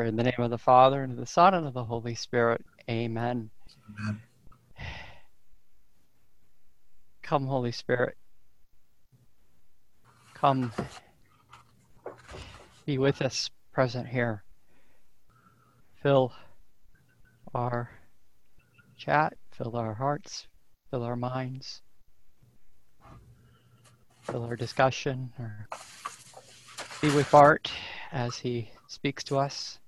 In the name of the Father, and of the Son, and of the Holy Spirit. Amen. Amen. Come, Holy Spirit. Come be with us present here. Fill our chat, fill our hearts, fill our minds, fill our discussion, or be with Bart as he speaks to us,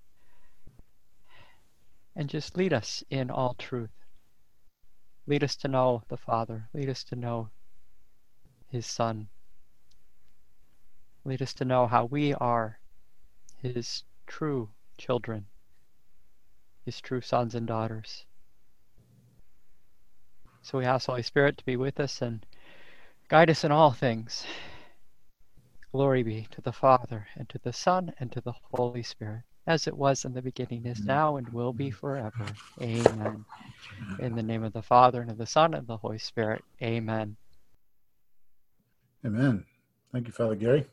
and just lead us in all truth. Lead us to know the Father, lead us to know His Son. Lead us to know how we are His true children, His true sons and daughters. So we ask Holy Spirit to be with us and guide us in all things. Glory be to the Father, and to the Son, and to the Holy Spirit, as it was in the beginning, is now, and will be forever. Amen. In the name of the Father, and of the Son, and of the Holy Spirit. Amen. Amen. Thank you, Father Gary.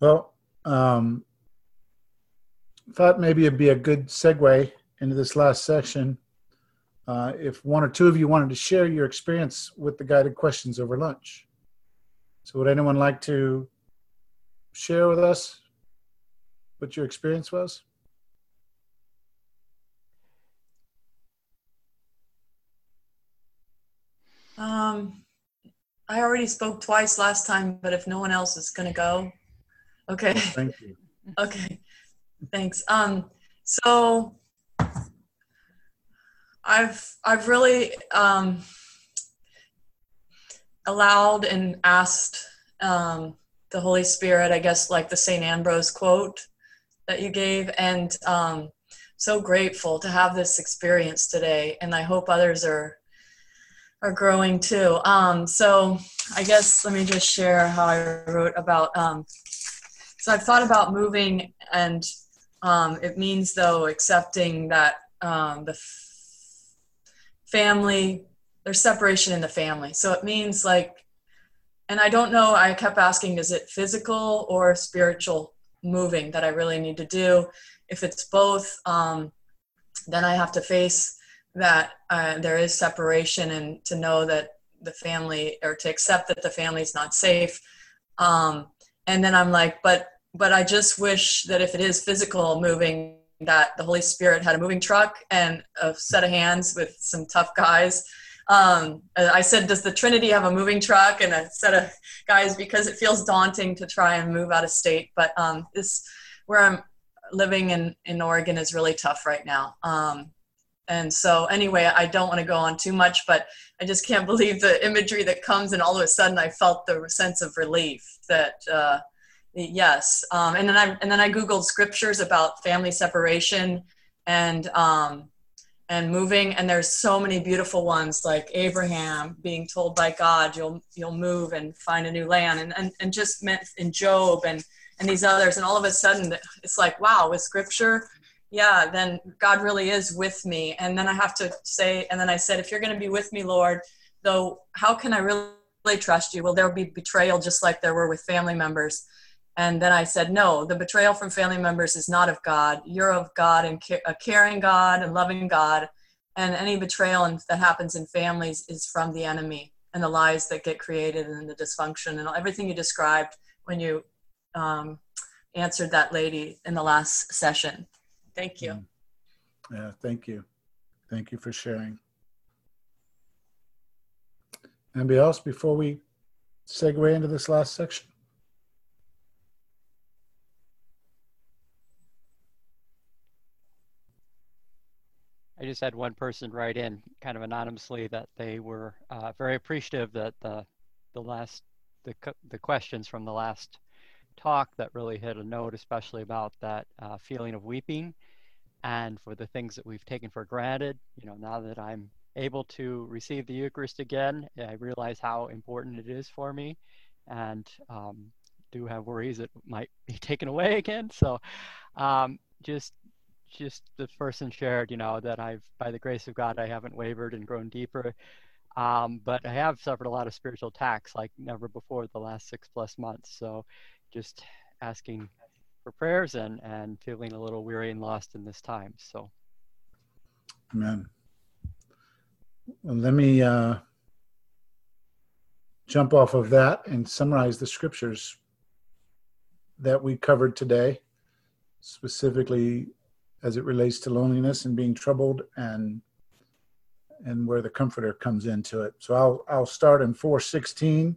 Well, um, thought maybe it'd be a good segue into this last section. Uh, if one or two of you wanted to share your experience with the guided questions over lunch. So, would anyone like to share with us what your experience was? Um, I already spoke twice last time, but if no one else is going to go, okay. Thank you. Okay, thanks. Um, so I've I've really um, allowed and asked um, the Holy Spirit, I guess, like the Saint Ambrose quote that you gave, and um, so grateful to have this experience today, and I hope others are are growing too. Um, so I guess let me just share how I wrote about. Um, so I've thought about moving, and um, it means though accepting that um, the f- family there's separation in the family. So it means like, and I don't know. I kept asking, is it physical or spiritual moving that I really need to do? If it's both, um, then I have to face that uh, there is separation and to know that the family or to accept that the family is not safe um, and then i'm like but but i just wish that if it is physical moving that the holy spirit had a moving truck and a set of hands with some tough guys um, i said does the trinity have a moving truck? And a set of guys because it feels daunting to try and move out of state but um, this where i'm living in in oregon is really tough right now. Um, and so anyway i don't want to go on too much but i just can't believe the imagery that comes and all of a sudden i felt the sense of relief that uh, yes um, and then i and then i googled scriptures about family separation and um, and moving and there's so many beautiful ones like abraham being told by god you'll you'll move and find a new land and and, and just meant in job and and these others and all of a sudden it's like wow with scripture yeah, then God really is with me. And then I have to say, and then I said, if you're going to be with me, Lord, though, how can I really, trust you? Will there will be betrayal just like there were with family members? And then I said, no, the betrayal from family members is not of God. You're of God and a caring God and loving God. And any betrayal that happens in families is from the enemy and the lies that get created and the dysfunction and everything you described when you um, answered that lady in the last session. Thank you. Mm. Yeah, thank you. Thank you for sharing. Anybody else before we segue into this last section? I just had one person write in, kind of anonymously, that they were uh, very appreciative that the the last the the questions from the last talk that really hit a note, especially about that uh, feeling of weeping and for the things that we've taken for granted. You know, now that I'm able to receive the Eucharist again, I realize how important it is for me, and um, do have worries it might be taken away again. So, um, just just the person shared, you know, that I've by the grace of God I haven't wavered and grown deeper. Um, but I have suffered a lot of spiritual attacks like never before the last six plus months. So, just asking for prayers and, and feeling a little weary and lost in this time. So, Amen. Well, let me uh, jump off of that and summarize the scriptures that we covered today, specifically as it relates to loneliness and being troubled and and where the comforter comes into it. So I'll I'll start in 416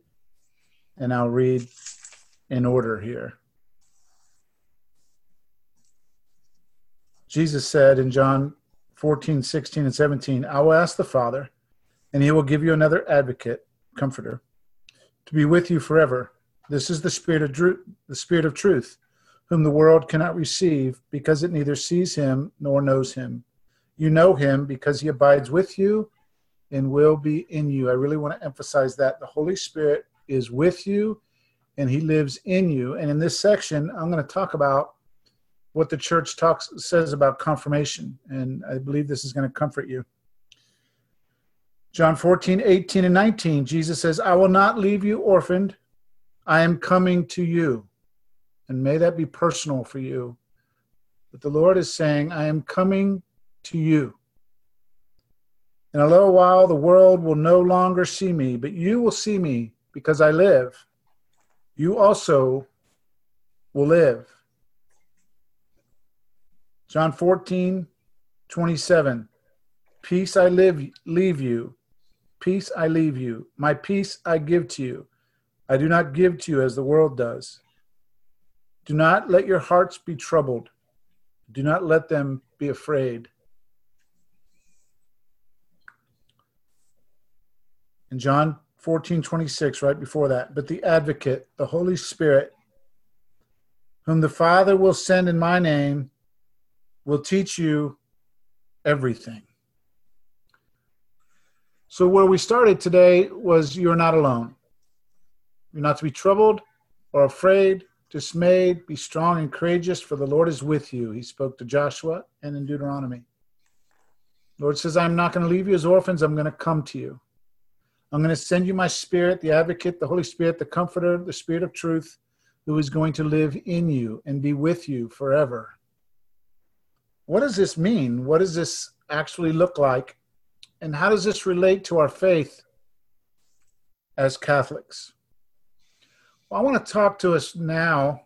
and I'll read in order here. Jesus said in John 14, 16, and 17, I will ask the Father, and he will give you another advocate, comforter, to be with you forever. This is the Spirit of, Dru- the Spirit of truth, whom the world cannot receive because it neither sees him nor knows him. You know him because he abides with you and will be in you. I really want to emphasize that. The Holy Spirit is with you and he lives in you. And in this section, I'm going to talk about what the church talks says about confirmation. And I believe this is going to comfort you. John 14, 18, and 19, Jesus says, I will not leave you orphaned. I am coming to you. And may that be personal for you. But the Lord is saying, I am coming to you. In a little while, the world will no longer see me, but you will see me because I live. You also will live. John 14, 27. Peace I live, leave you. Peace I leave you. My peace I give to you. I do not give to you as the world does. Do not let your hearts be troubled. Do not let them be afraid. In John 14, 26, right before that, but the advocate, the Holy Spirit, whom the Father will send in my name, will teach you everything. So, where we started today was you're not alone. You're not to be troubled or afraid, dismayed. Be strong and courageous, for the Lord is with you. He spoke to Joshua and in Deuteronomy. Lord says, I'm not going to leave you as orphans. I'm going to come to you. I'm going to send you my spirit, the advocate, the Holy Spirit, the comforter, the spirit of truth, who is going to live in you and be with you forever. What does this mean? What does this actually look like? And how does this relate to our faith as Catholics? Well, I want to talk to us now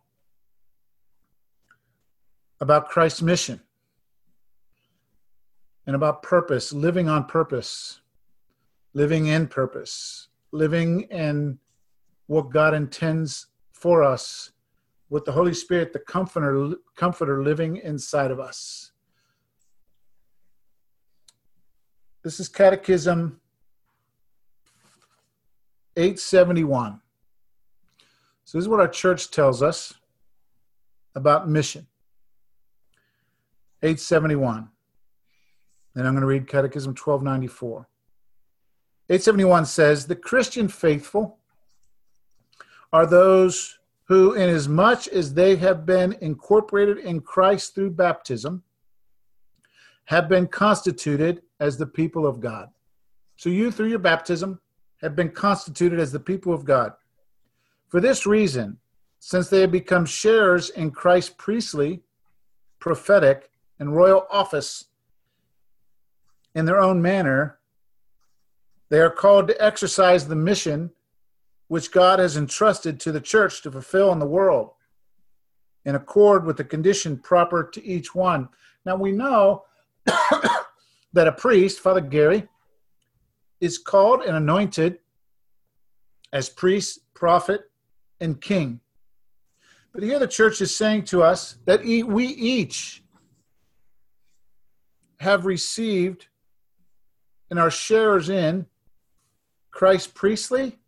about Christ's mission and about purpose, living on purpose, living in purpose, living in what God intends for us with the Holy Spirit, the comforter, comforter living inside of us. This is Catechism 871. So, this is what our church tells us about mission. 871. And I'm going to read Catechism 1294. 871 says, The Christian faithful are those who, inasmuch as they have been incorporated in Christ through baptism, have been constituted as the people of God. So you, through your baptism, have been constituted as the people of God. For this reason, since they have become sharers in Christ's priestly, prophetic, and royal office in their own manner, they are called to exercise the mission which God has entrusted to the church to fulfill in the world in accord with the condition proper to each one. Now we know that a priest, Father Gary, is called and anointed as priest, prophet, and king. But here the church is saying to us that we each have received and are sharers in Christ's priestly,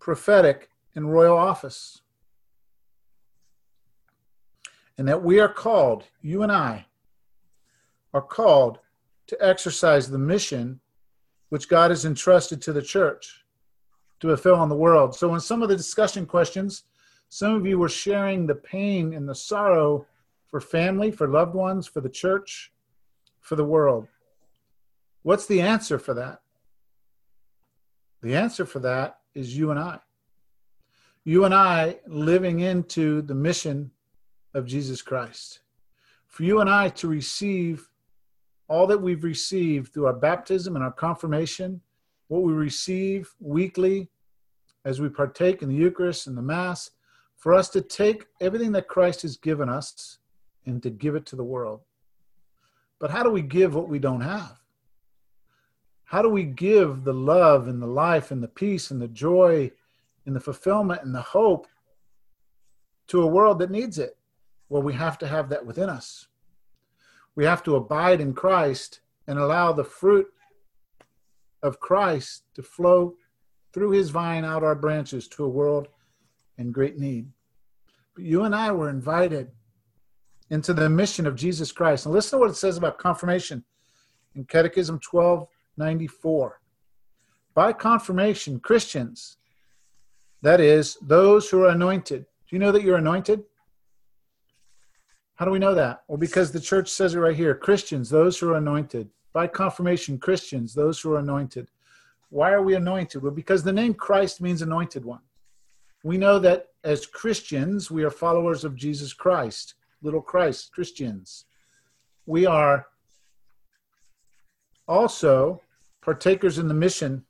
prophetic, and royal office. And that we are called, you and I, are called to exercise the mission which God has entrusted to the church to fulfill in the world. So, in some of the discussion questions, some of you were sharing the pain and the sorrow for family, for loved ones, for the church, for the world. What's the answer for that? The answer for that is you and I. You and I living into the mission of Jesus Christ. For you and I to receive all that we've received through our baptism and our confirmation, what we receive weekly as we partake in the Eucharist and the Mass, for us to take everything that Christ has given us and to give it to the world. But how do we give what we don't have? How do we give the love and the life and the peace and the joy and the fulfillment and the hope to a world that needs it? Well, we have to have that within us. We have to abide in Christ and allow the fruit of Christ to flow through his vine out our branches to a world in great need. But you and I were invited into the mission of Jesus Christ. And listen to what it says about confirmation in Catechism 1294. By confirmation, Christians, that is, those who are anointed. Do you know that you're anointed? How do we know that? Well, because the church says it right here Christians, those who are anointed. By confirmation, Christians, those who are anointed. Why are we anointed? Well, because the name Christ means anointed one. We know that as Christians, we are followers of Jesus Christ little Christ, Christians. We are also partakers in the mission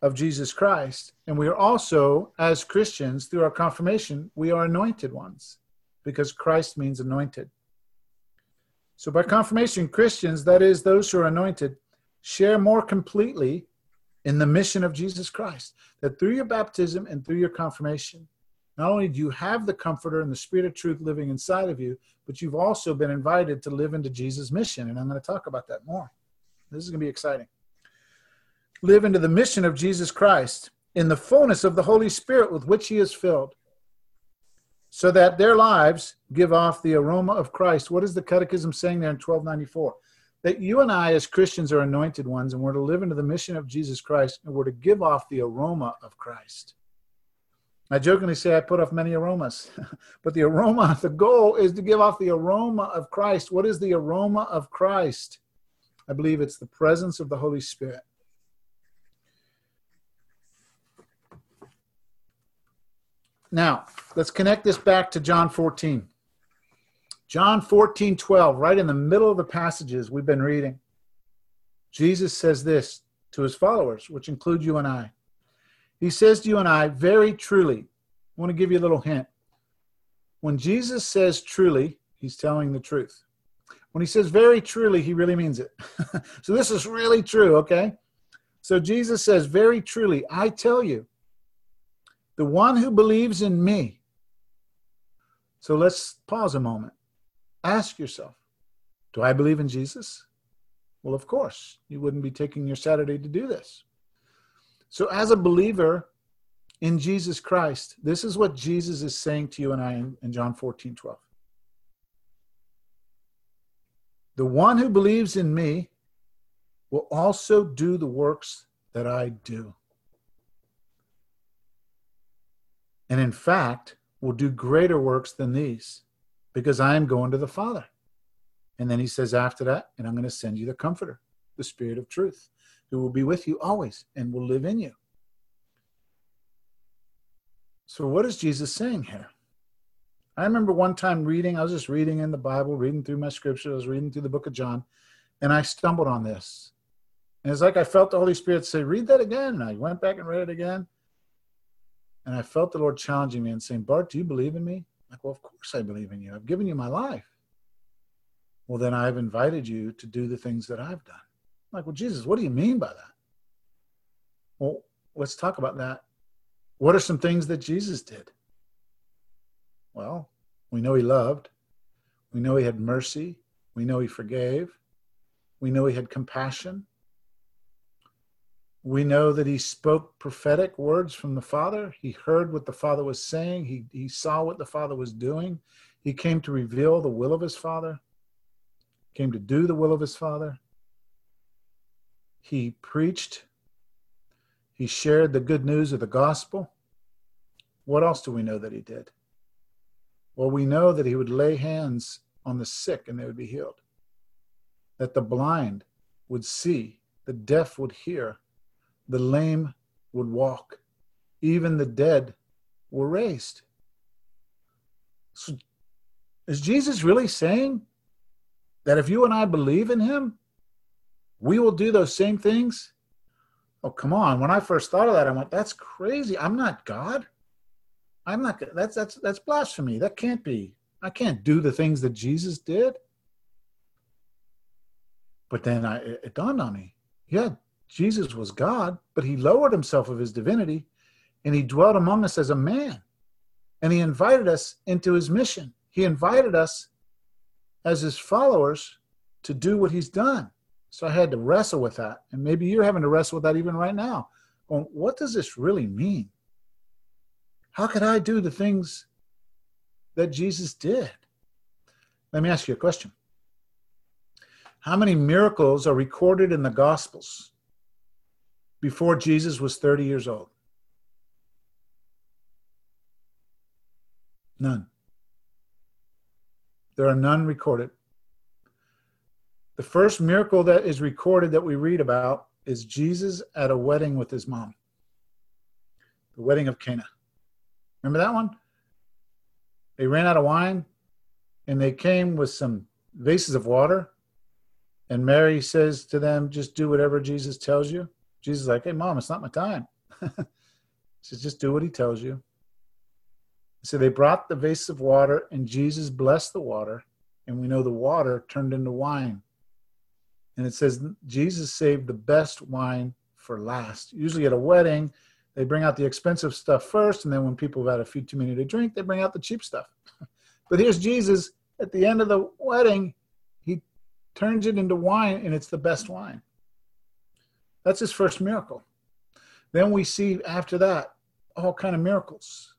of Jesus Christ. And we are also, as Christians, through our confirmation, we are anointed ones because Christ means anointed. So, by confirmation, Christians, that is, those who are anointed, share more completely in the mission of Jesus Christ. That through your baptism and through your confirmation, not only do you have the comforter and the spirit of truth living inside of you, but you've also been invited to live into Jesus' mission. And I'm going to talk about that more. This is going to be exciting. Live into the mission of Jesus Christ in the fullness of the Holy Spirit with which he is filled, so that their lives give off the aroma of Christ. What is the Catechism saying there in 1294? That you and I, as Christians, are anointed ones, and we're to live into the mission of Jesus Christ, and we're to give off the aroma of Christ. I jokingly say I put off many aromas, but the aroma, the goal is to give off the aroma of Christ. What is the aroma of Christ? I believe it's the presence of the Holy Spirit. Now, let's connect this back to John 14. John 14, 12, right in the middle of the passages we've been reading. Jesus says this to his followers, which include you and I. He says to you and I, very truly, I want to give you a little hint. When Jesus says truly, he's telling the truth. When he says very truly, he really means it. so this is really true, okay? So Jesus says, very truly, I tell you, the one who believes in me. So let's pause a moment. Ask yourself, do I believe in Jesus? Well, of course. You wouldn't be taking your Saturday to do this. So, as a believer in Jesus Christ, this is what Jesus is saying to you and I in, in John 14 12. The one who believes in me will also do the works that I do. And in fact, will do greater works than these because I am going to the Father. And then he says after that, and I'm going to send you the Comforter, the Spirit of truth who will be with you always and will live in you. So, what is Jesus saying here? I remember one time reading, I was just reading in the Bible, reading through my scripture, I was reading through the book of John, and I stumbled on this. And it's like I felt the Holy Spirit say, Read that again. And I went back and read it again. And I felt the Lord challenging me and saying, Bart, do you believe in me? I'm like, well, of course I believe in you. I've given you my life. Well, then I've invited you to do the things that I've done. I'm like, well, Jesus, what do you mean by that? Well, let's talk about that. What are some things that Jesus did? Well, we know he loved. We know he had mercy. We know he forgave. We know he had compassion. We know that he spoke prophetic words from the Father. He heard what the Father was saying. He, he saw what the Father was doing. He came to reveal the will of his Father, came to do the will of his Father. He preached. He shared the good news of the gospel. What else do we know that he did? Well, we know that he would lay hands on the sick and they would be healed, that the blind would see, the deaf would hear, the lame would walk, even the dead were raised. So Is Jesus really saying that if you and I believe in him, we will do those same things? Oh, come on. When I first thought of that, I went, that's crazy. I'm not God. I'm not that's that's that's blasphemy. That can't be. I can't do the things that Jesus did. But then I, it dawned on me. Yeah, Jesus was God, but he lowered himself of his divinity and he dwelt among us as a man. And he invited us into his mission. He invited us as his followers to do what he's done. So I had to wrestle with that. And maybe you're having to wrestle with that even right now. Going, what does this really mean? How could I do the things that Jesus did? Let me ask you a question. How many miracles are recorded in the Gospels before Jesus was 30 years old? None. There are none recorded. The first miracle that is recorded that we read about is Jesus at a wedding with his mom, the wedding of Cana. Remember that one? They ran out of wine and they came with some vases of water. And Mary says to them, just do whatever Jesus tells you. Jesus is like, hey, mom, it's not my time. she says, just do what he tells you. So they brought the vase of water, and Jesus blessed the water, and we know the water turned into wine. And it says Jesus saved the best wine for last. Usually at a wedding, they bring out the expensive stuff first, and then when people have had a few too many to drink, they bring out the cheap stuff. but here's Jesus at the end of the wedding, he turns it into wine, and it's the best wine. That's his first miracle. Then we see after that all kind of miracles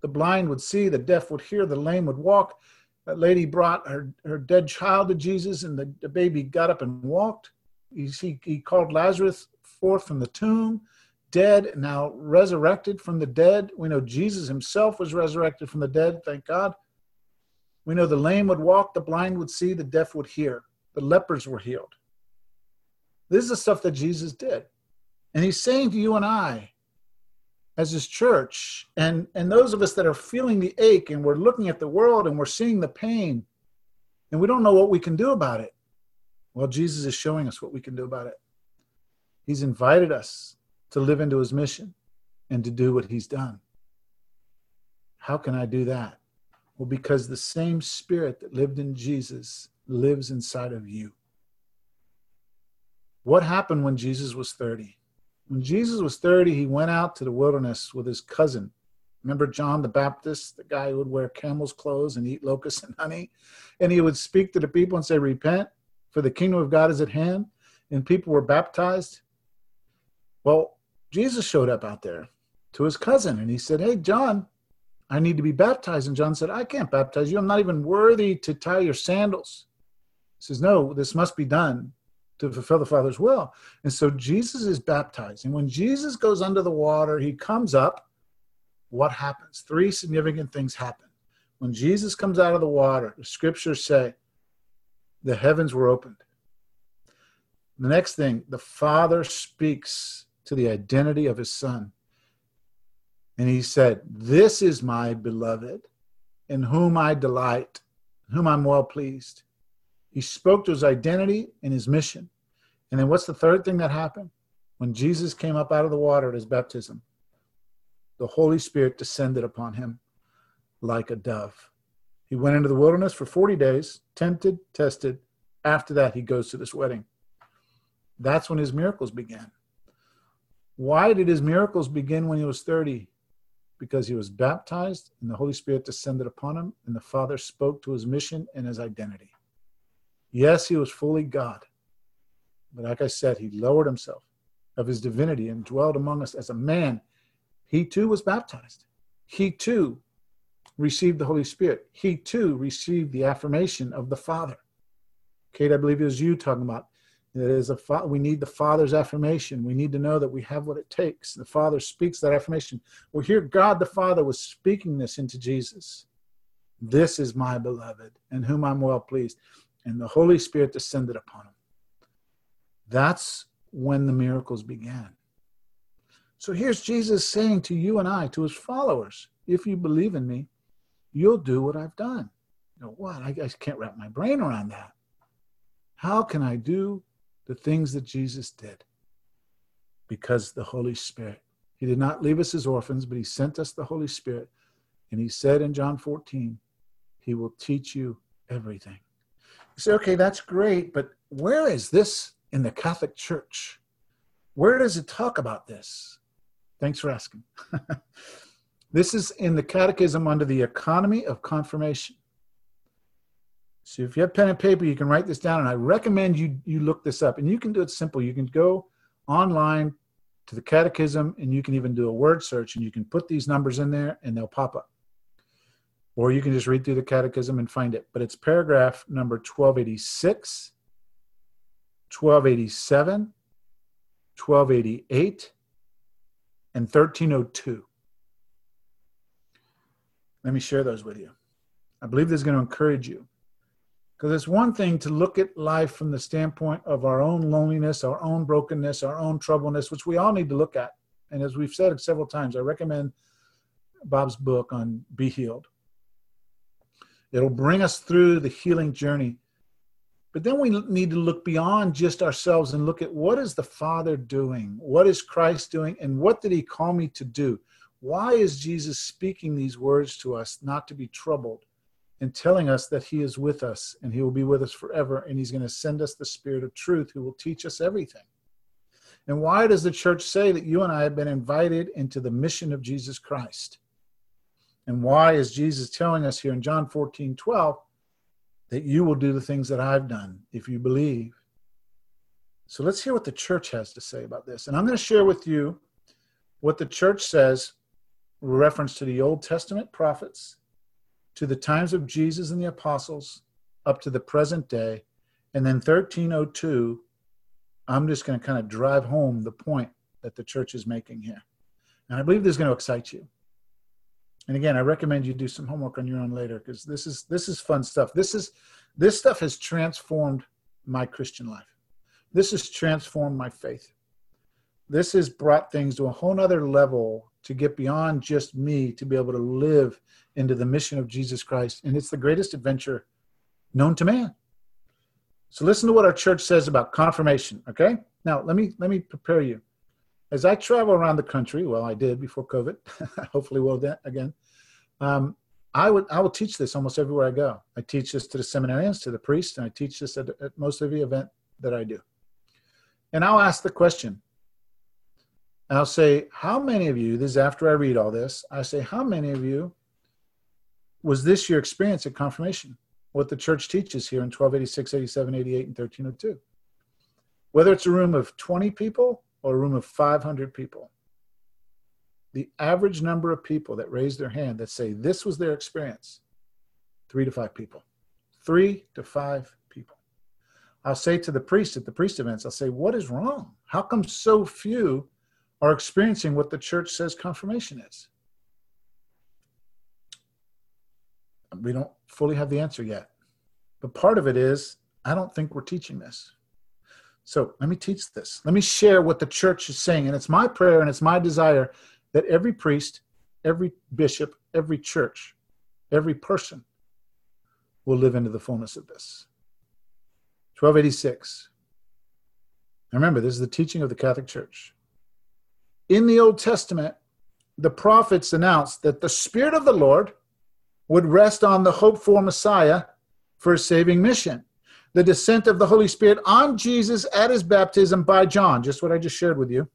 the blind would see, the deaf would hear, the lame would walk. That lady brought her, her dead child to Jesus, and the, the baby got up and walked. You see, he called Lazarus forth from the tomb, dead, now resurrected from the dead. We know Jesus himself was resurrected from the dead, thank God. We know the lame would walk, the blind would see, the deaf would hear, the lepers were healed. This is the stuff that Jesus did. And he's saying to you and I, as his church and and those of us that are feeling the ache and we're looking at the world and we're seeing the pain and we don't know what we can do about it. Well jesus is showing us what we can do about it. He's invited us to live into his mission and to do what he's done. How can i do that? Well because the same spirit that lived in jesus lives inside of you what happened when jesus was 30 when Jesus was 30, he went out to the wilderness with his cousin. Remember John the Baptist, the guy who would wear camel's clothes and eat locusts and honey? And he would speak to the people and say, Repent, for the kingdom of God is at hand. And people were baptized. Well, Jesus showed up out there to his cousin and he said, Hey, John, I need to be baptized. And John said, I can't baptize you. I'm not even worthy to tie your sandals. He says, No, this must be done to fulfill the Father's will. And so Jesus is baptized. And when Jesus goes under the water, he comes up. What happens? Three significant things happen. When Jesus comes out of the water, the scriptures say the heavens were opened. The next thing, the Father speaks to the identity of his Son. And he said, This is my beloved, in whom I delight, in whom I'm well pleased. He spoke to his identity and his mission. And then what's the third thing that happened? When Jesus came up out of the water at his baptism, the Holy Spirit descended upon him like a dove. He went into the wilderness for 40 days, tempted, tested. After that, he goes to this wedding. That's when his miracles began. Why did his miracles begin when he was 30? Because he was baptized and the Holy Spirit descended upon him, and the Father spoke to his mission and his identity. Yes, he was fully God. But like I said, he lowered himself of his divinity and dwelled among us as a man. He too was baptized. He too received the Holy Spirit. He too received the affirmation of the Father. Kate, I believe it was you talking about it is a fa- we need the Father's affirmation. We need to know that we have what it takes. The Father speaks that affirmation. Well, here God the Father was speaking this into Jesus. This is my beloved, in whom I'm well pleased and the Holy Spirit descended upon him. That's when the miracles began. So here's Jesus saying to you and I, to his followers, if you believe in me, you'll do what I've done. You know, what? I, I can't wrap my brain around that. How can I do the things that Jesus did? Because the Holy Spirit. He did not leave us as orphans, but He sent us the Holy Spirit. And He said in John 14, He will teach you everything. Say, okay, that's great, but where is this in the Catholic Church? Where does it talk about this? Thanks for asking. this is in the Catechism under the economy of confirmation. So if you have pen and paper, you can write this down, and I recommend you you look this up. And you can do it simple. You can go online to the Catechism, and you can even do a word search, and you can put these numbers in there, and they'll pop up. Or you can just read through the Catechism and find it. But it's paragraph number 1286, 1287, 1288, and 1302. Let me share those with you. I believe this is going to encourage you. Because it's one thing to look at life from the standpoint of our own loneliness, our own brokenness, our own troubleness, which we all need to look at. And as we've said several times, I recommend Bob's book on Be Healed. It'll bring us through the healing journey. But then we need to look beyond just ourselves and look at what is the Father doing? What is Christ doing? And what did he call me to do? Why is Jesus speaking these words to us not to be troubled? and telling us that he is with us and he will be with us forever and he's going to send us the spirit of truth who will teach us everything. And why does the church say that you and I have been invited into the mission of Jesus Christ? And why is Jesus telling us here in John 14, 12, that you will do the things that I've done if you believe? So let's hear what the church has to say about this. And I'm going to share with you what the church says reference to the Old Testament prophets to the times of Jesus and the apostles up to the present day. And then 1302, I'm just going to kind of drive home the point that the church is making here. And I believe this is going to excite you. And again, I recommend you do some homework on your own later because this is this is fun stuff. This is this stuff has transformed my Christian life. This has transformed my faith. This has brought things to a whole nother level to get beyond just me to be able to live into the mission of Jesus Christ. And it's the greatest adventure known to man. So listen to what our church says about confirmation, okay? Now, let me let me prepare you. As I travel around the country, well, I did before COVID. Hopefully, will again. Um, I would I will teach this almost everywhere I go. I teach this to the seminarians, to the priests, and I teach this at, at most every event that I do. And I'll ask the question, I'll say, How many of you, this is after I read all this, I say, How many of you was this your experience at confirmation? What the church teaches here in 1286, 87, 88, and 1302. Whether it's a room of 20 people or a room of 500 people, the average number of people that raise their hand that say this was their experience, three to five people. Three to five people. I'll say to the priest at the priest events, I'll say, What is wrong? How come so few are experiencing what the church says confirmation is. We don't fully have the answer yet. But part of it is, I don't think we're teaching this. So let me teach this. Let me share what the church is saying. And it's my prayer and it's my desire that every priest, every bishop, every church, every person will live into the fullness of this. 1286. Now remember, this is the teaching of the Catholic Church in the Old Testament, the prophets announced that the Spirit of the Lord would rest on the hope for Messiah for a saving mission. The descent of the Holy Spirit on Jesus at his baptism by John, just what I just shared with you,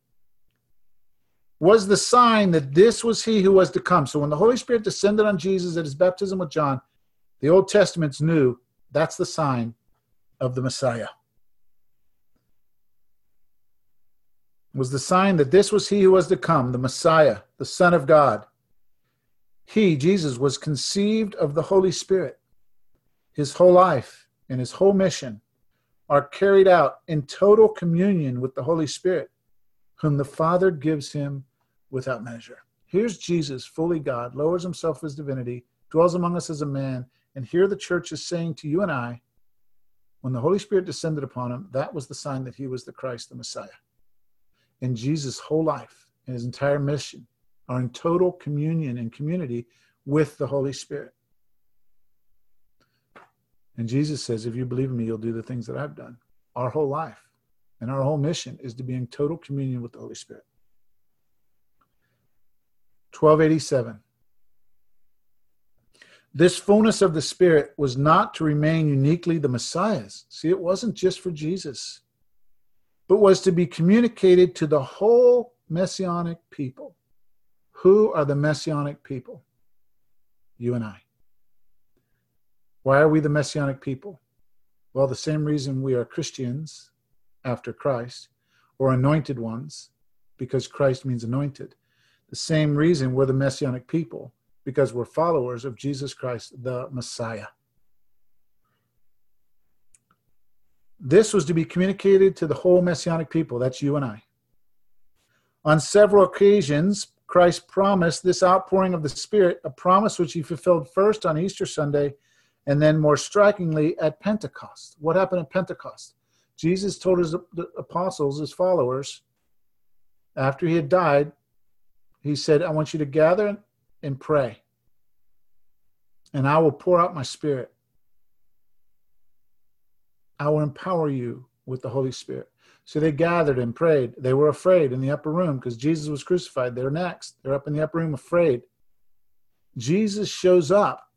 was the sign that this was he who was to come. So when the Holy Spirit descended on Jesus at his baptism with John, the Old Testaments knew that's the sign of the Messiah. was the sign that this was he who was to come, the Messiah, the Son of God. He, Jesus, was conceived of the Holy Spirit. His whole life and his whole mission are carried out in total communion with the Holy Spirit, whom the Father gives him without measure. Here's Jesus, fully God, lowers himself as divinity, dwells among us as a man, and here the church is saying to you and I, when the Holy Spirit descended upon him, that was the sign that he was the Christ, the Messiah and Jesus' whole life and his entire mission are in total communion and community with the Holy Spirit. And Jesus says, if you believe in me, you'll do the things that I've done. Our whole life and our whole mission is to be in total communion with the Holy Spirit. 1287. This fullness of the Spirit was not to remain uniquely the Messiah's. See, it wasn't just for Jesus, but was to be communicated to the whole messianic people. Who are the messianic people? You and I. Why are we the messianic people? Well, the same reason we are Christians after Christ, or anointed ones, because Christ means anointed. The same reason we're the messianic people, because we're followers of Jesus Christ, the Messiah. This was to be communicated to the whole messianic people. That's you and I. On several occasions, Christ promised this outpouring of the Spirit, a promise which he fulfilled first on Easter Sunday and then more strikingly at Pentecost. What happened at Pentecost? Jesus told his apostles, his followers, after he had died, he said, I want you to gather and pray, and I will pour out my spirit. I will empower you with the Holy Spirit. So they gathered and prayed. They were afraid in the upper room because Jesus was crucified. They're next. They're up in the upper room afraid. Jesus shows up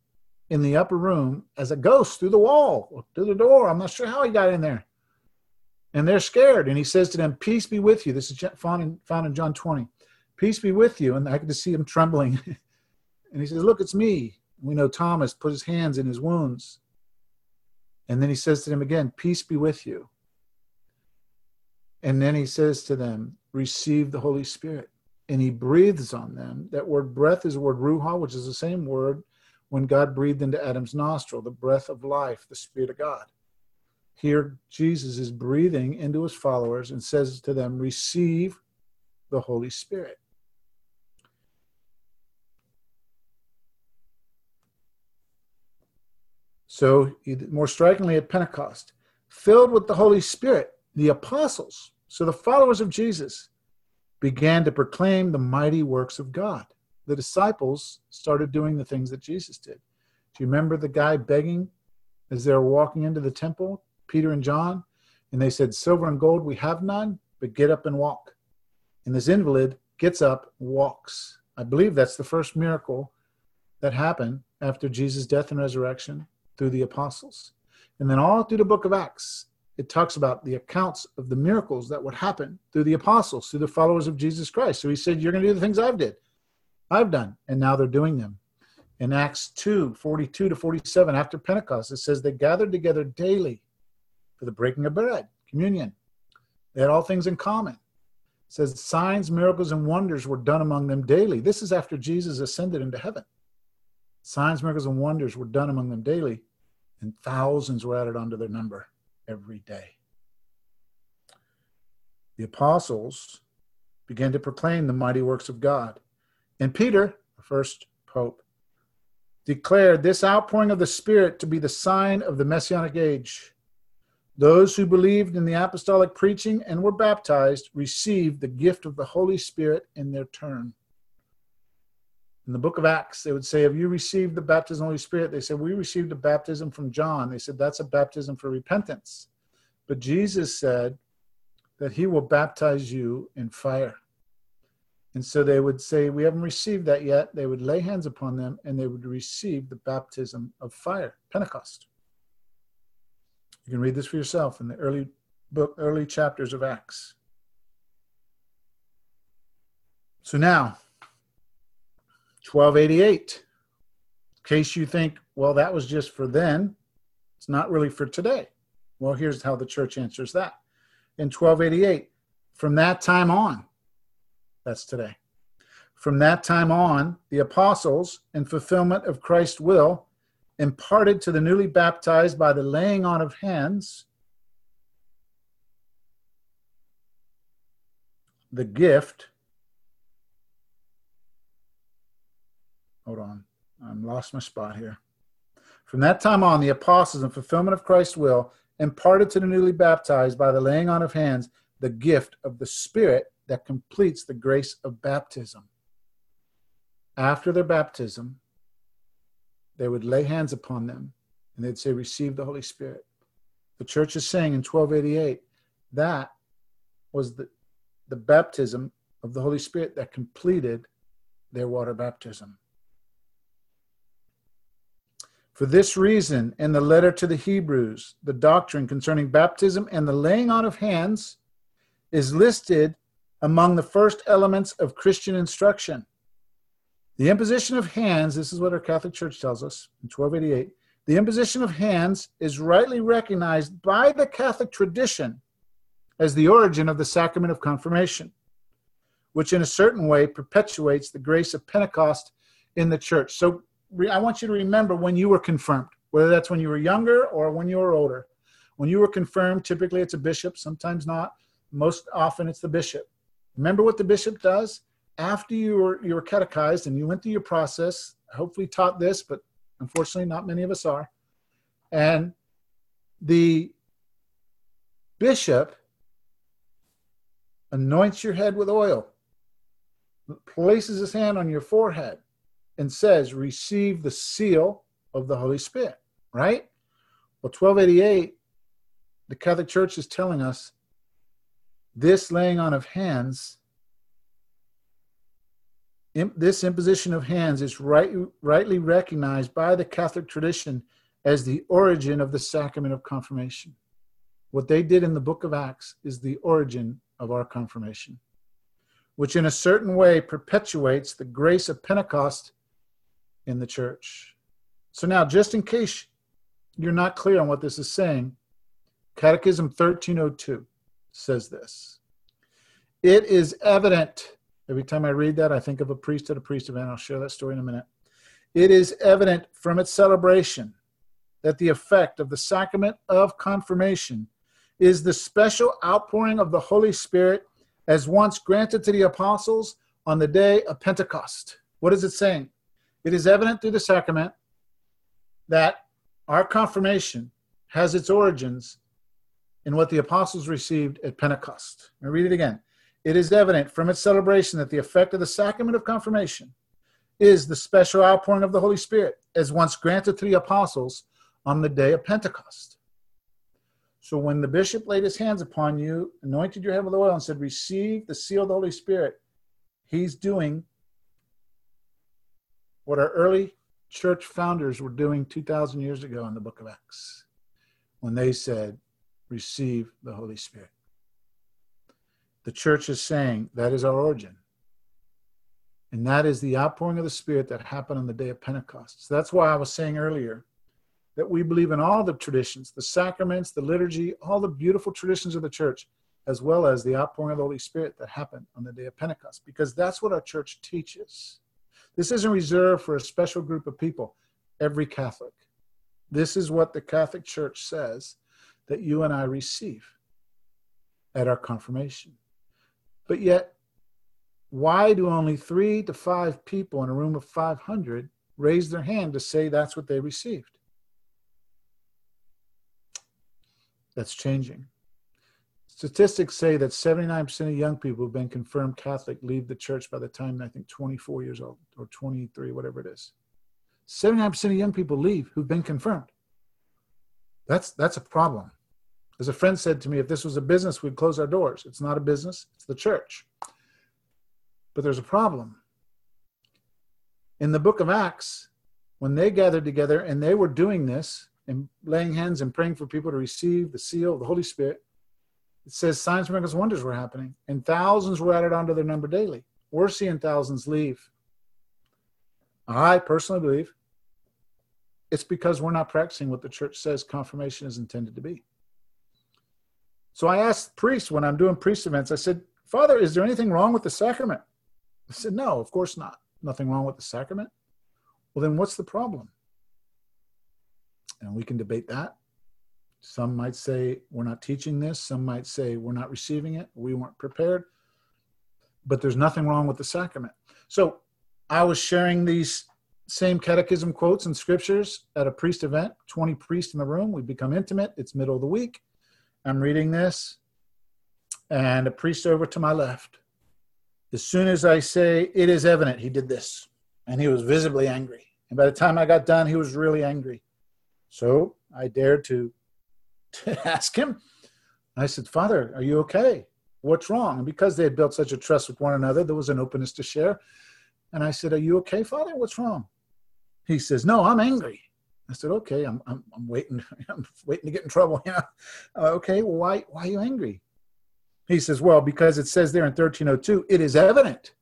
in the upper room as a ghost through the wall through the door. I'm not sure how he got in there. And they're scared. And he says to them, Peace be with you. This is found in, found in John 20. Peace be with you. And I could just see him trembling. and he says, Look, it's me. We know Thomas put his hands in his wounds. And then he says to them again, Peace be with you. And then he says to them, Receive the Holy Spirit. And he breathes on them. That word breath is the word ruha, which is the same word when God breathed into Adam's nostril, the breath of life, the Spirit of God. Here, Jesus is breathing into his followers and says to them, Receive the Holy Spirit. So, more strikingly at Pentecost, filled with the Holy Spirit, the apostles, so the followers of Jesus, began to proclaim the mighty works of God the disciples started doing the things that Jesus did. Do you remember the guy begging as they were walking into the temple, Peter and John? And they said, Silver and gold we have none, but get up and walk. And this invalid gets up, walks. I believe that's the first miracle that happened after Jesus' death and resurrection through the apostles. And then all through the book of Acts, it talks about the accounts of the miracles that would happen through the apostles, through the followers of Jesus Christ. So he said, You're going to do the things I've did. I've done, and now they're doing them. In Acts 2 42 to 47, after Pentecost, it says they gathered together daily for the breaking of bread, communion. They had all things in common. It says signs, miracles, and wonders were done among them daily. This is after Jesus ascended into heaven. Signs, miracles, and wonders were done among them daily, and thousands were added onto their number every day. The apostles began to proclaim the mighty works of God and Peter, the first pope, declared this outpouring of the Spirit to be the sign of the Messianic age. Those who believed in the apostolic preaching and were baptized received the gift of the Holy Spirit in their turn. In the book of Acts, they would say, Have you received the baptism of the Holy Spirit? They said, We received a baptism from John. They said, That's a baptism for repentance. But Jesus said that he will baptize you in fire. And so they would say, We haven't received that yet. They would lay hands upon them and they would receive the baptism of fire, Pentecost. You can read this for yourself in the early book, early chapters of Acts. So now, 1288. In case you think, well, that was just for then, it's not really for today. Well, here's how the church answers that. In 1288, from that time on, that's today. From that time on, the apostles, in fulfillment of Christ's will, imparted to the newly baptized by the laying on of hands the gift. Hold on, I'm lost my spot here. From that time on, the apostles, in fulfillment of Christ's will, imparted to the newly baptized by the laying on of hands the gift of the Spirit that completes the grace of baptism. After their baptism, they would lay hands upon them and they'd say, Receive the Holy Spirit. The church is saying in 1288 that was the, the baptism of the Holy Spirit that completed their water baptism. For this reason, in the letter to the Hebrews, the doctrine concerning baptism and the laying on of hands is listed among the first elements of Christian instruction. The imposition of hands, this is what our Catholic Church tells us in 1288, the imposition of hands is rightly recognized by the Catholic tradition as the origin of the sacrament of confirmation, which in a certain way perpetuates the grace of Pentecost in the church. So I want you to remember when you were confirmed, whether that's when you were younger or when you were older. When you were confirmed, typically it's a bishop, sometimes not. Most often it's the bishop. Remember what the bishop does? After you were, you were catechized and you went through your process, hopefully taught this, but unfortunately not many of us are. And the bishop anoints your head with oil, places his hand on your forehead, and says, Receive the seal of the Holy Spirit, right? Well, 1288, the Catholic Church is telling us this laying on of hands, this imposition of hands is right, rightly recognized by the Catholic tradition as the origin of the sacrament of confirmation. What they did in the book of Acts is the origin of our confirmation, which in a certain way perpetuates the grace of Pentecost in the church. So now, just in case you're not clear on what this is saying, Catechism 1302 says this It is evident. Every time I read that, I think of a priest at a priest event. I'll share that story in a minute. It is evident from its celebration that the effect of the sacrament of confirmation is the special outpouring of the Holy Spirit as once granted to the apostles on the day of Pentecost. What is it saying? It is evident through the sacrament that our confirmation has its origins in what the apostles received at Pentecost. I read it again. It is evident from its celebration that the effect of the sacrament of confirmation is the special outpouring of the Holy Spirit, as once granted to the apostles on the day of Pentecost. So when the bishop laid his hands upon you, anointed your head with oil, and said, Receive the seal of the Holy Spirit, he's doing what our early church founders were doing 2,000 years ago in the book of Acts when they said, Receive the Holy Spirit. The church is saying that is our origin. And that is the outpouring of the Spirit that happened on the day of Pentecost. So that's why I was saying earlier that we believe in all the traditions, the sacraments, the liturgy, all the beautiful traditions of the church, as well as the outpouring of the Holy Spirit that happened on the day of Pentecost, because that's what our church teaches. This isn't reserved for a special group of people, every Catholic. This is what the Catholic Church says that you and I receive at our confirmation. But yet, why do only three to five people in a room of 500 raise their hand to say that's what they received? That's changing. Statistics say that 79% of young people who've been confirmed Catholic leave the church by the time I think 24 years old or 23, whatever it is. 79% of young people leave who've been confirmed. That's that's a problem. As a friend said to me, if this was a business, we'd close our doors. It's not a business, it's the church. But there's a problem. In the book of Acts, when they gathered together and they were doing this and laying hands and praying for people to receive the seal of the Holy Spirit, it says signs, miracles, wonders were happening, and thousands were added onto their number daily. We're seeing thousands leave. I personally believe it's because we're not practicing what the church says confirmation is intended to be. So I asked priests when I'm doing priest events, I said, Father, is there anything wrong with the sacrament? I said, No, of course not. Nothing wrong with the sacrament. Well, then what's the problem? And we can debate that. Some might say we're not teaching this. Some might say we're not receiving it. We weren't prepared. But there's nothing wrong with the sacrament. So I was sharing these same catechism quotes and scriptures at a priest event, 20 priests in the room. We become intimate. It's middle of the week. I'm reading this, and a priest over to my left. As soon as I say, it is evident, he did this, and he was visibly angry. And by the time I got done, he was really angry. So I dared to, to ask him. I said, Father, are you okay? What's wrong? And because they had built such a trust with one another, there was an openness to share. And I said, Are you okay, Father? What's wrong? He says, No, I'm angry. I said, Okay, I'm, I'm, I'm waiting. I'm waiting to get in trouble. You know? Uh, okay, well, why, why are you angry? He says, Well, because it says there in 1302, it is evident.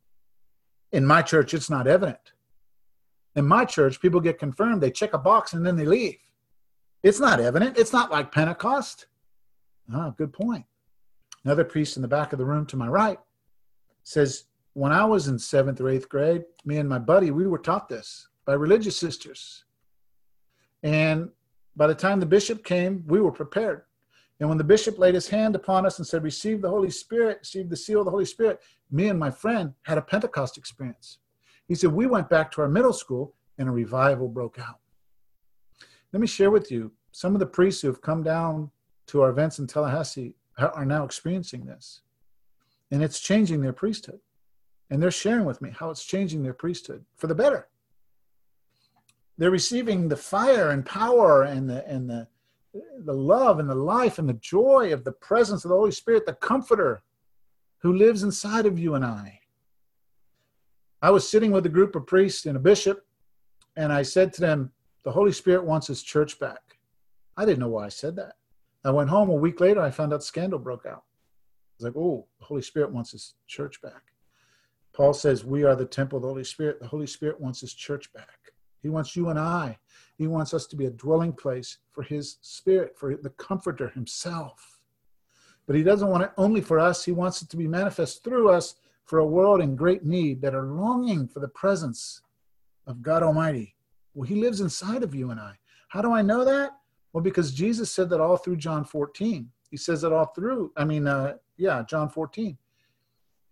In my church, it's not evident. In my church, people get confirmed, they check a box, and then they leave. It's not evident. It's not like Pentecost. Ah, good point. Another priest in the back of the room to my right says, When I was in seventh or eighth grade, me and my buddy, we were taught this by religious sisters. And by the time the bishop came, we were prepared. And when the bishop laid his hand upon us and said, Receive the Holy Spirit, receive the seal of the Holy Spirit, me and my friend had a Pentecost experience. He said, We went back to our middle school and a revival broke out. Let me share with you some of the priests who have come down to our events in Tallahassee are now experiencing this. And it's changing their priesthood. And they're sharing with me how it's changing their priesthood for the better. They're receiving the fire and power and the, and the, the love and the life and the joy of the presence of the Holy Spirit, the comforter who lives inside of you and I. I was sitting with a group of priests and a bishop, and I said to them, The Holy Spirit wants his church back. I didn't know why I said that. I went home a week later, I found out scandal broke out. I was like, oh, the Holy Spirit wants his church back. Paul says, we are the temple of the Holy Spirit. The Holy Spirit wants his church back. He wants you and I. He wants us to be a dwelling place for his spirit, for the comforter himself. But he doesn't want it only for us. He wants it to be manifest through us for a world in great need that are longing for the presence of God Almighty. Well, he lives inside of you and I. How do I know that? Well, because Jesus said that all through John 14. He says it all through, I mean, uh, yeah, John 14.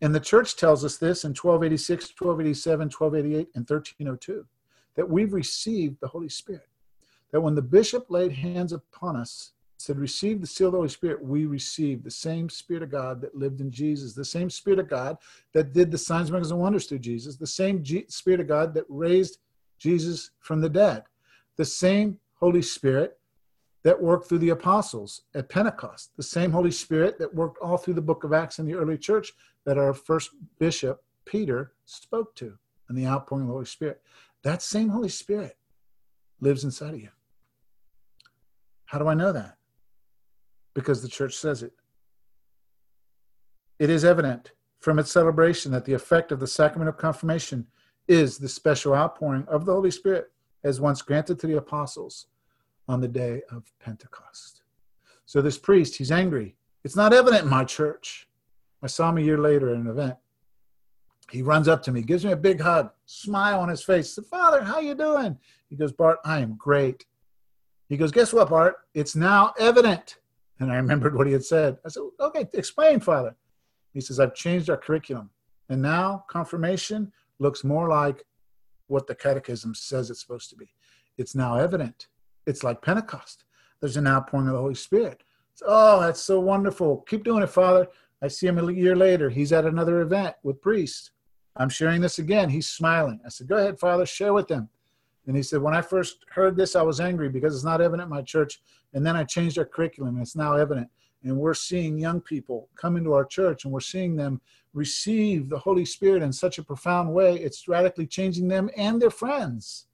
And the church tells us this in 1286, 1287, 1288, and 1302 that we've received the Holy Spirit. That when the bishop laid hands upon us, said, Receive the seal of the Holy Spirit, we received the same Spirit of God that lived in Jesus, the same Spirit of God that did the signs, miracles, and wonders through Jesus, the same G- Spirit of God that raised Jesus from the dead, the same Holy Spirit that worked through the apostles at Pentecost, the same Holy Spirit that worked all through the book of Acts in the early church that our first bishop, Peter, spoke to, and the outpouring of the Holy Spirit. That same Holy Spirit lives inside of you. How do I know that? Because the church says it. It is evident from its celebration that the effect of the sacrament of confirmation is the special outpouring of the Holy Spirit as once granted to the apostles on the day of Pentecost. So this priest, he's angry. It's not evident in my church. I saw him a year later at an event. He runs up to me, gives me a big hug, smile on his face. Said, Father, how you doing? He goes, Bart, I am great. He goes, Guess what, Bart? It's now evident. And I remembered what he had said. I said, Okay, explain, Father. He says, I've changed our curriculum. And now confirmation looks more like what the catechism says it's supposed to be. It's now evident it's like Pentecost. There's an outpouring of the Holy Spirit. oh, that's so wonderful. Keep doing it, Father. I see him a year later. He's at another event with priests. I'm sharing this again. He's smiling. I said, Go ahead, Father, share with them. And he said, When I first heard this, I was angry because it's not evident in my church. And then I changed our curriculum, and it's now evident. And we're seeing young people come into our church, and we're seeing them receive the Holy Spirit in such a profound way. It's radically changing them and their friends.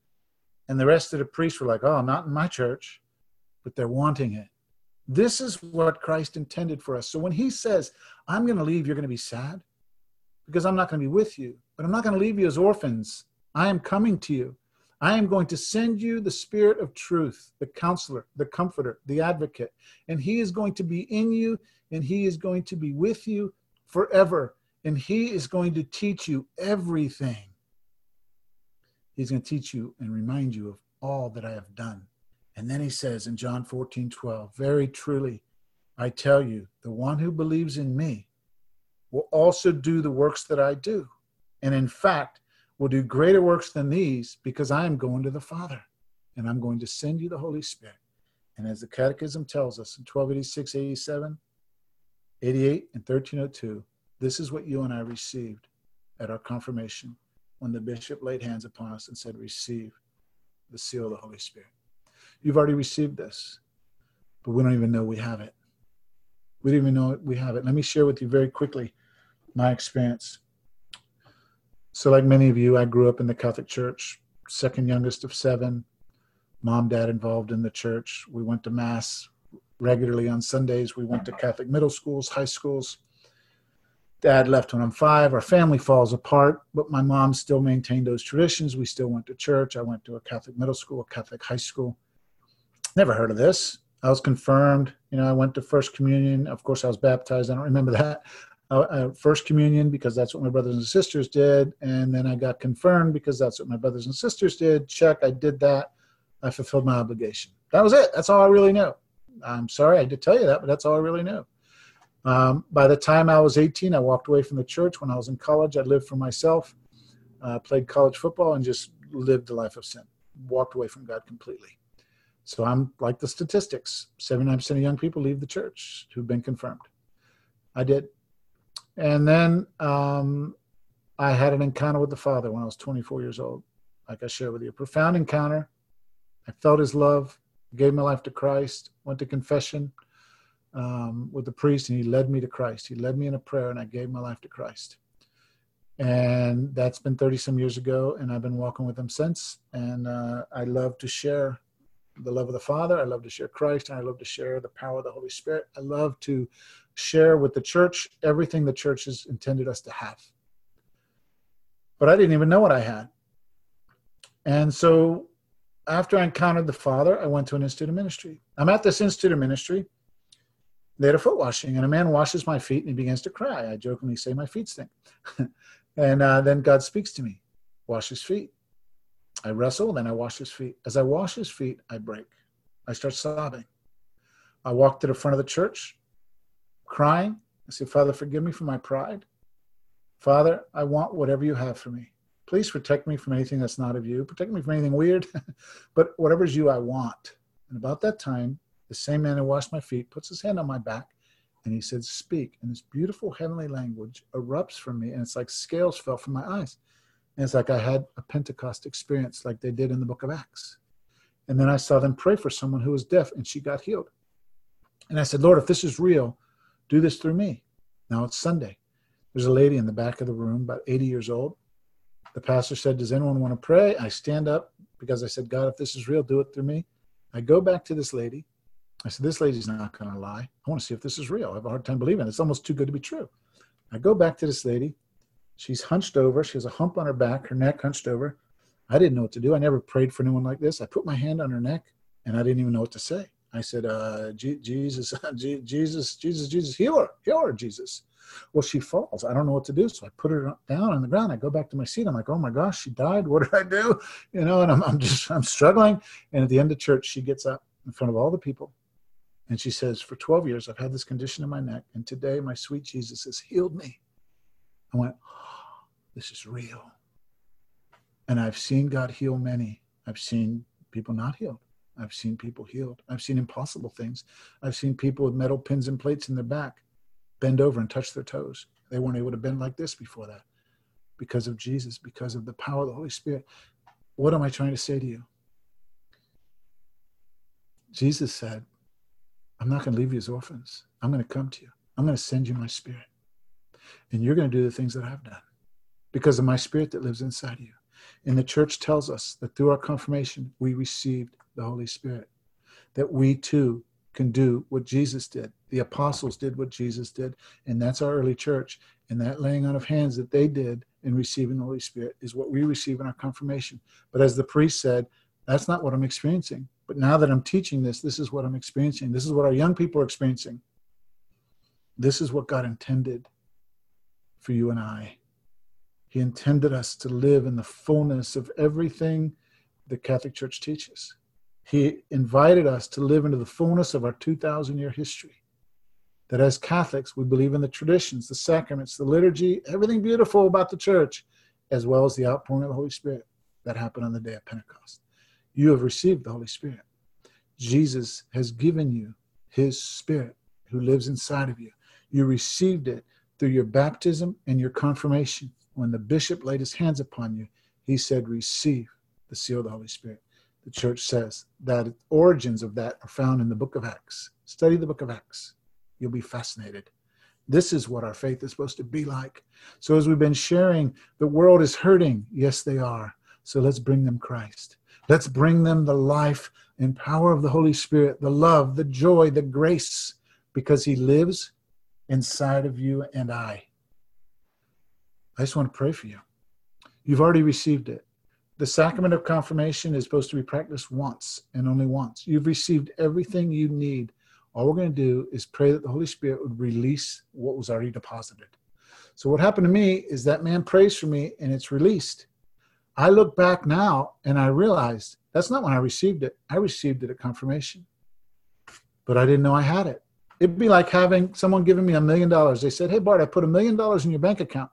And the rest of the priests were like, oh, not in my church, but they're wanting it. This is what Christ intended for us. So when he says, I'm going to leave, you're going to be sad because I'm not going to be with you, but I'm not going to leave you as orphans. I am coming to you. I am going to send you the Spirit of truth, the counselor, the comforter, the advocate, and he is going to be in you and he is going to be with you forever. And he is going to teach you everything He's going to teach you and remind you of all that I have done. And then he says in John 14, 12, Very truly, I tell you, the one who believes in me will also do the works that I do. And in fact, will do greater works than these because I am going to the Father and I'm going to send you the Holy Spirit. And as the Catechism tells us in 1286, 87, 88, and 1302, this is what you and I received at our confirmation when the bishop laid hands upon us and said, Receive the seal of the Holy Spirit. You've already received this, but we don't even know we have it. We don't even know we have it. Let me share with you very quickly my experience. So, like many of you, I grew up in the Catholic Church, second youngest of seven. Mom, dad involved in the church. We went to Mass regularly on Sundays. We went to Catholic middle schools, high schools. Dad left when I'm five. Our family falls apart, but my mom still maintained those traditions. We still went to church. I went to a Catholic middle school, a Catholic high school. Never heard of this. I was confirmed. You know, I went to First Communion. Of course, I was baptized. I don't remember that. Uh, First Communion because that's what my brothers and sisters did. And then I got confirmed because that's what my brothers and sisters did. Check, I did that. I fulfilled my obligation. That was it. That's all I really knew. I'm sorry I did tell you that, but that's all I really knew. Um, by the time I was 18, I walked away from the church. When I was in college, I lived for myself, uh, played college football, and just lived a life of sin. Walked away from God completely. So I'm like the statistics 79% of young people leave the church who've been confirmed. I did. And then um, I had an encounter with the Father when I was 24 years old. Like I shared with you, a profound encounter. I felt his love, gave my life to Christ, went to confession um, with the priest, and he led me to Christ. He led me in a prayer, and I gave my life to Christ. And that's been 30 some years ago, and I've been walking with him since. And uh, I love to share the love of the Father. I love to share Christ, and I love to share the power of the Holy Spirit. I love to share with the church everything the church has intended us to have. But I didn't even know what I had. And so after I encountered the Father, I went to an institute of ministry. I'm at this institute of ministry. They had a foot washing, and a man washes my feet and he begins to cry. I jokingly say, My feet stink. and uh, then God speaks to me, wash his feet. I wrestle, then I wash his feet. As I wash his feet, I break. I start sobbing. I walk to the front of the church, crying. I say, Father, forgive me for my pride. Father, I want whatever you have for me. Please protect me from anything that's not of you. Protect me from anything weird, but whatever's you, I want. And about that time, the same man who washed my feet puts his hand on my back and he said, Speak. And this beautiful heavenly language erupts from me, and it's like scales fell from my eyes. And it's like I had a Pentecost experience, like they did in the book of Acts. And then I saw them pray for someone who was deaf, and she got healed. And I said, Lord, if this is real, do this through me. Now it's Sunday. There's a lady in the back of the room, about 80 years old. The pastor said, Does anyone want to pray? I stand up because I said, God, if this is real, do it through me. I go back to this lady. I said, This lady's not going to lie. I want to see if this is real. I have a hard time believing it. It's almost too good to be true. I go back to this lady. She's hunched over. She has a hump on her back, her neck hunched over. I didn't know what to do. I never prayed for anyone like this. I put my hand on her neck and I didn't even know what to say. I said, uh, Jesus, Jesus, Jesus, Jesus, heal her, heal her, Jesus. Well, she falls. I don't know what to do. So I put her down on the ground. I go back to my seat. I'm like, oh my gosh, she died. What did I do? You know, and I'm, I'm just, I'm struggling. And at the end of church, she gets up in front of all the people and she says, for 12 years, I've had this condition in my neck. And today, my sweet Jesus has healed me. I went, oh, this is real. And I've seen God heal many. I've seen people not healed. I've seen people healed. I've seen impossible things. I've seen people with metal pins and plates in their back bend over and touch their toes. They weren't able to bend like this before that because of Jesus, because of the power of the Holy Spirit. What am I trying to say to you? Jesus said, I'm not going to leave you as orphans. I'm going to come to you. I'm going to send you my spirit. And you're going to do the things that I've done because of my spirit that lives inside of you. And the church tells us that through our confirmation, we received the Holy Spirit, that we too can do what Jesus did. The apostles did what Jesus did, and that's our early church. And that laying on of hands that they did in receiving the Holy Spirit is what we receive in our confirmation. But as the priest said, that's not what I'm experiencing. But now that I'm teaching this, this is what I'm experiencing. This is what our young people are experiencing. This is what God intended for you and I. He intended us to live in the fullness of everything the Catholic Church teaches. He invited us to live into the fullness of our 2,000 year history. That as Catholics, we believe in the traditions, the sacraments, the liturgy, everything beautiful about the church, as well as the outpouring of the Holy Spirit that happened on the day of Pentecost. You have received the Holy Spirit. Jesus has given you his Spirit who lives inside of you. You received it through your baptism and your confirmation. When the bishop laid his hands upon you, he said, Receive the seal of the Holy Spirit. The church says that origins of that are found in the book of Acts. Study the book of Acts. You'll be fascinated. This is what our faith is supposed to be like. So, as we've been sharing, the world is hurting. Yes, they are. So, let's bring them Christ. Let's bring them the life and power of the Holy Spirit, the love, the joy, the grace, because He lives inside of you and I. I just want to pray for you. You've already received it. The sacrament of confirmation is supposed to be practiced once and only once. You've received everything you need. All we're going to do is pray that the Holy Spirit would release what was already deposited. So, what happened to me is that man prays for me and it's released. I look back now and I realized that's not when I received it. I received it at confirmation, but I didn't know I had it. It'd be like having someone giving me a million dollars. They said, Hey, Bart, I put a million dollars in your bank account.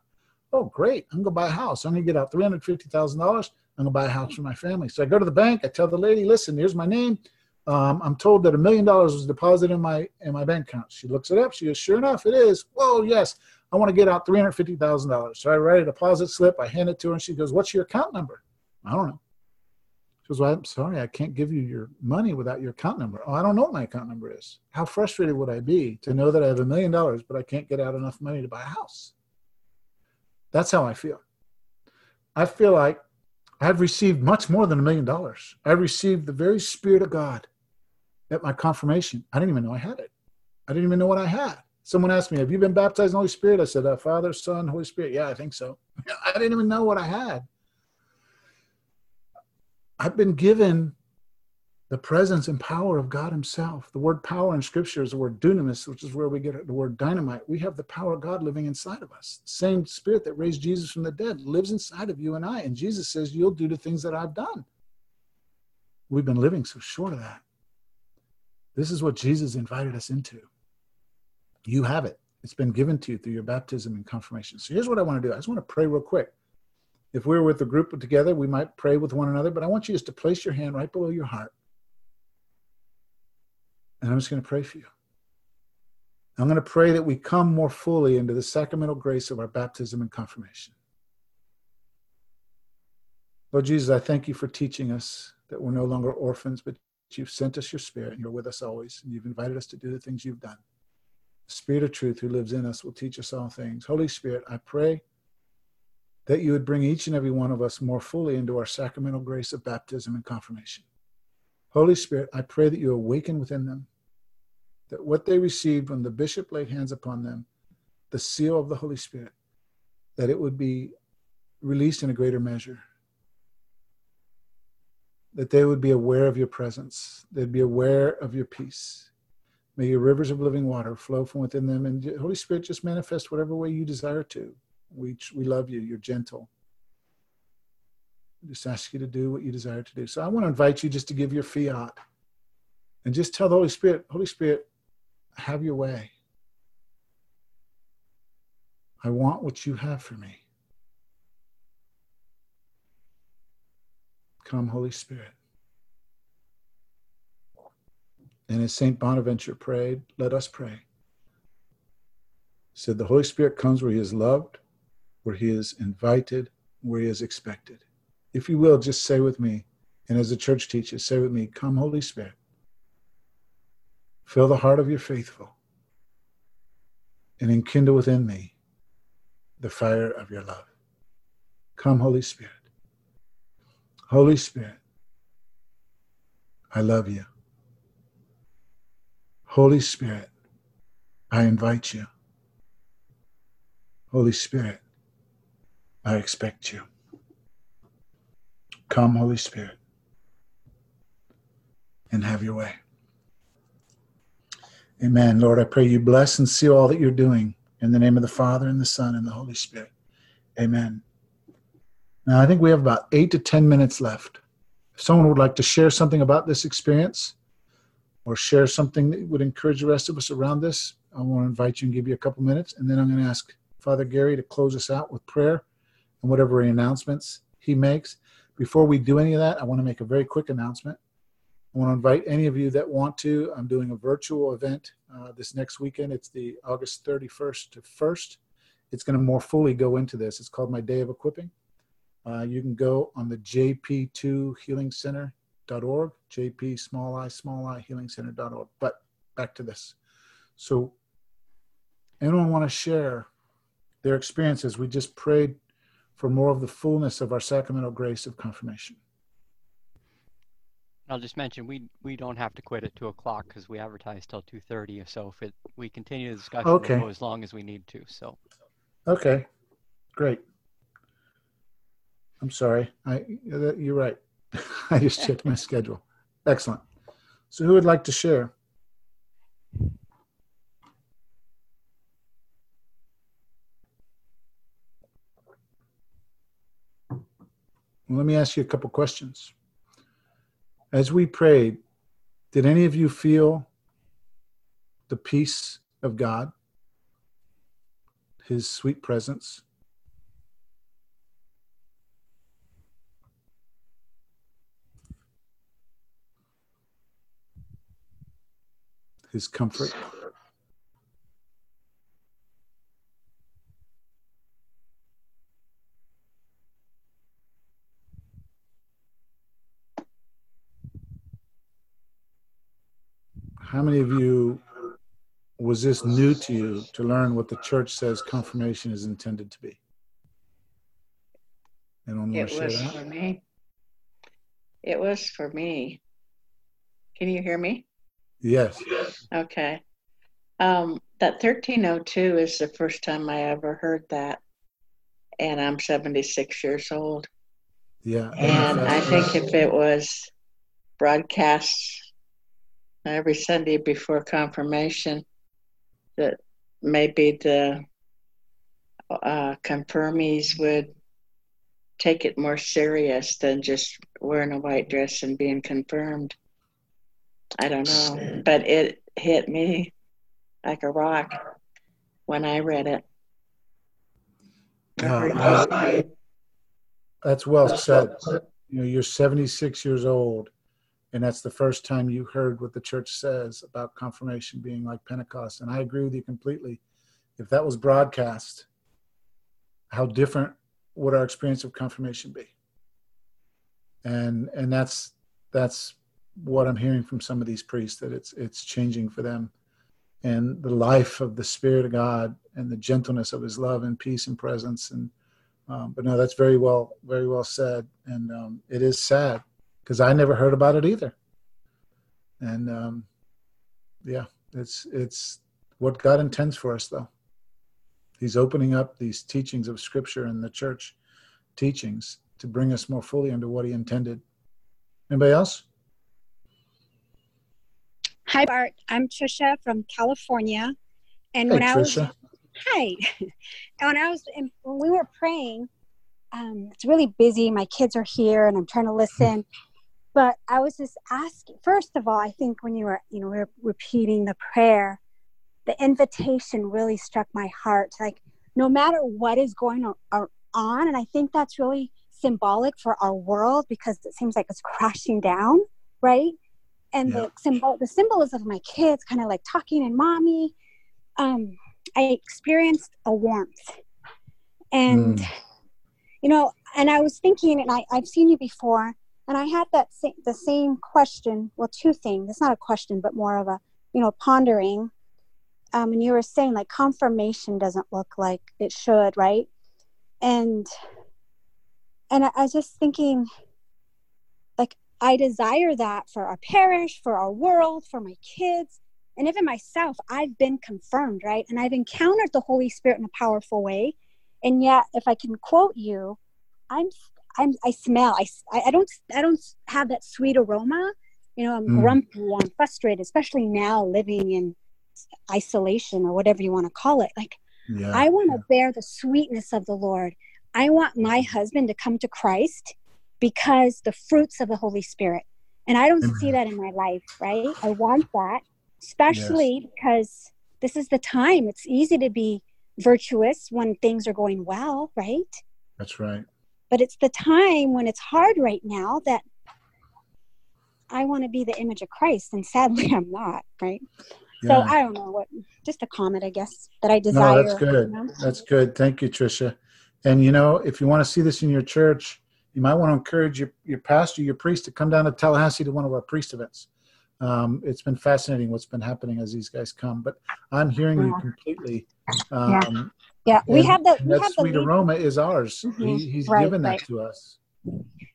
Oh, great. I'm going to buy a house. I'm going to get out $350,000. I'm going to buy a house for my family. So I go to the bank. I tell the lady, listen, here's my name. Um, I'm told that a million dollars was deposited in my in my bank account. She looks it up. She goes, sure enough, it is. Well, yes. I want to get out $350,000. So I write a deposit slip. I hand it to her and she goes, what's your account number? I don't know. She goes, well, I'm sorry, I can't give you your money without your account number. Oh, I don't know what my account number is. How frustrated would I be to know that I have a million dollars, but I can't get out enough money to buy a house? That's how I feel. I feel like I've received much more than a million dollars. I received the very Spirit of God at my confirmation. I didn't even know I had it. I didn't even know what I had. Someone asked me, Have you been baptized in the Holy Spirit? I said, uh, Father, Son, Holy Spirit. Yeah, I think so. I didn't even know what I had. I've been given the presence and power of God Himself. The word power in Scripture is the word dunamis, which is where we get the word dynamite. We have the power of God living inside of us. The same Spirit that raised Jesus from the dead lives inside of you and I. And Jesus says, You'll do the things that I've done. We've been living so short of that. This is what Jesus invited us into. You have it. It's been given to you through your baptism and confirmation. So here's what I want to do. I just want to pray real quick. If we're with a group together, we might pray with one another, but I want you just to place your hand right below your heart and I'm just going to pray for you. I'm going to pray that we come more fully into the sacramental grace of our baptism and confirmation. Lord Jesus, I thank you for teaching us that we're no longer orphans, but you've sent us your spirit and you're with us always. And you've invited us to do the things you've done. The spirit of truth who lives in us will teach us all things. Holy Spirit, I pray that you would bring each and every one of us more fully into our sacramental grace of baptism and confirmation. Holy Spirit, I pray that you awaken within them that what they received when the bishop laid hands upon them, the seal of the Holy Spirit, that it would be released in a greater measure. That they would be aware of your presence, they'd be aware of your peace. May your rivers of living water flow from within them, and Holy Spirit just manifest whatever way you desire to. We, we love you, you're gentle just ask you to do what you desire to do. So I want to invite you just to give your fiat and just tell the Holy Spirit, Holy Spirit, have your way. I want what you have for me. Come, Holy Spirit. And as St. Bonaventure prayed, let us pray. He said, The Holy Spirit comes where he is loved, where he is invited, where he is expected if you will, just say with me, and as the church teaches, say with me, Come, Holy Spirit. Fill the heart of your faithful and enkindle within me the fire of your love. Come, Holy Spirit. Holy Spirit, I love you. Holy Spirit, I invite you. Holy Spirit, I expect you. Come, Holy Spirit, and have your way. Amen. Lord, I pray you bless and seal all that you're doing in the name of the Father and the Son and the Holy Spirit. Amen. Now, I think we have about eight to 10 minutes left. If someone would like to share something about this experience or share something that would encourage the rest of us around this, I want to invite you and give you a couple minutes. And then I'm going to ask Father Gary to close us out with prayer and whatever announcements he makes. Before we do any of that, I want to make a very quick announcement. I want to invite any of you that want to. I'm doing a virtual event uh, this next weekend. It's the August 31st to 1st. It's going to more fully go into this. It's called My Day of Equipping. Uh, you can go on the JP2 Healing Center healingcenter.org, jp small i small i healingcenter.org. But back to this. So, anyone want to share their experiences? We just prayed for more of the fullness of our sacramental grace of confirmation. I'll just mention we we don't have to quit at two o'clock because we advertise till two thirty. So if it we continue the discussion, Okay. we'll as long as we need to. So Okay, great. I'm sorry. I you're right. I just checked my schedule. Excellent. So, who would like to share? Let me ask you a couple questions. As we prayed, did any of you feel the peace of God? his sweet presence. His comfort. How many of you was this new to you to learn what the church says confirmation is intended to be? Anyone It was that? for me. It was for me. Can you hear me? Yes. Okay. Um, that 1302 is the first time I ever heard that. And I'm 76 years old. Yeah. And I think if it was broadcast every Sunday before confirmation, that maybe the uh, confirmees would take it more serious than just wearing a white dress and being confirmed. I don't know, but it hit me like a rock when I read it. Uh, that's well said. You know, you're 76 years old, and that's the first time you heard what the church says about confirmation being like Pentecost. And I agree with you completely. If that was broadcast, how different would our experience of confirmation be? And and that's that's what I'm hearing from some of these priests that it's it's changing for them. And the life of the Spirit of God and the gentleness of His love and peace and presence and um, but no, that's very well, very well said, and um, it is sad because I never heard about it either. And um, yeah, it's it's what God intends for us, though. He's opening up these teachings of Scripture and the church teachings to bring us more fully into what He intended. Anybody else? Hi, Bart. I'm Trisha from California. And Hey, when I was hi, and when I was in, when we were praying, um, it's really busy. My kids are here, and I'm trying to listen. But I was just asking. First of all, I think when you were, you know, we were repeating the prayer, the invitation really struck my heart. Like, no matter what is going on, and I think that's really symbolic for our world because it seems like it's crashing down, right? And Yeah. the symbol, the symbolism of my kids, kind of like talking and mommy. Um, I experienced a warmth, and Mm. you know, and I was thinking, and I, I've seen you before, and I had that sa- the same question. Well, two things. It's not a question, but more of a, you know, pondering. Um, and you were saying like confirmation doesn't look like it should, right? And and I, I was just thinking, like, I desire that for our parish, for our world, for my kids, and even myself. I've been confirmed, right? And I've encountered the Holy Spirit in a powerful way. And yet, if I can quote you, I'm I'm I smell. I, I don't I don't have that sweet aroma. You know, I'm Mm. grumpy. I'm frustrated, especially now living in isolation or whatever you want to call it. Like Yeah. I want to bear the sweetness of the Lord. I want my husband to come to Christ because the fruits of the Holy Spirit. And I don't see that in my life, right? I want that, especially because this is the time. It's easy to be virtuous when things are going well, right? That's right. But it's the time when it's hard right now that I want to be the image of Christ. And sadly, I'm not, right? So I don't know what, just a comment, I guess, that I desire. No, that's good. you know? That's good. Thank you, Tricia. And you know, if you want to see this in your church, you might want to encourage your, your pastor, your priest to come down to Tallahassee to one of our priest events. Um, it's been fascinating what's been happening as these guys come, but I'm hearing you completely. Um, Yeah, we and- have the we that have the sweet le- aroma is ours. Mhm. He, he's Right, given that right. to us.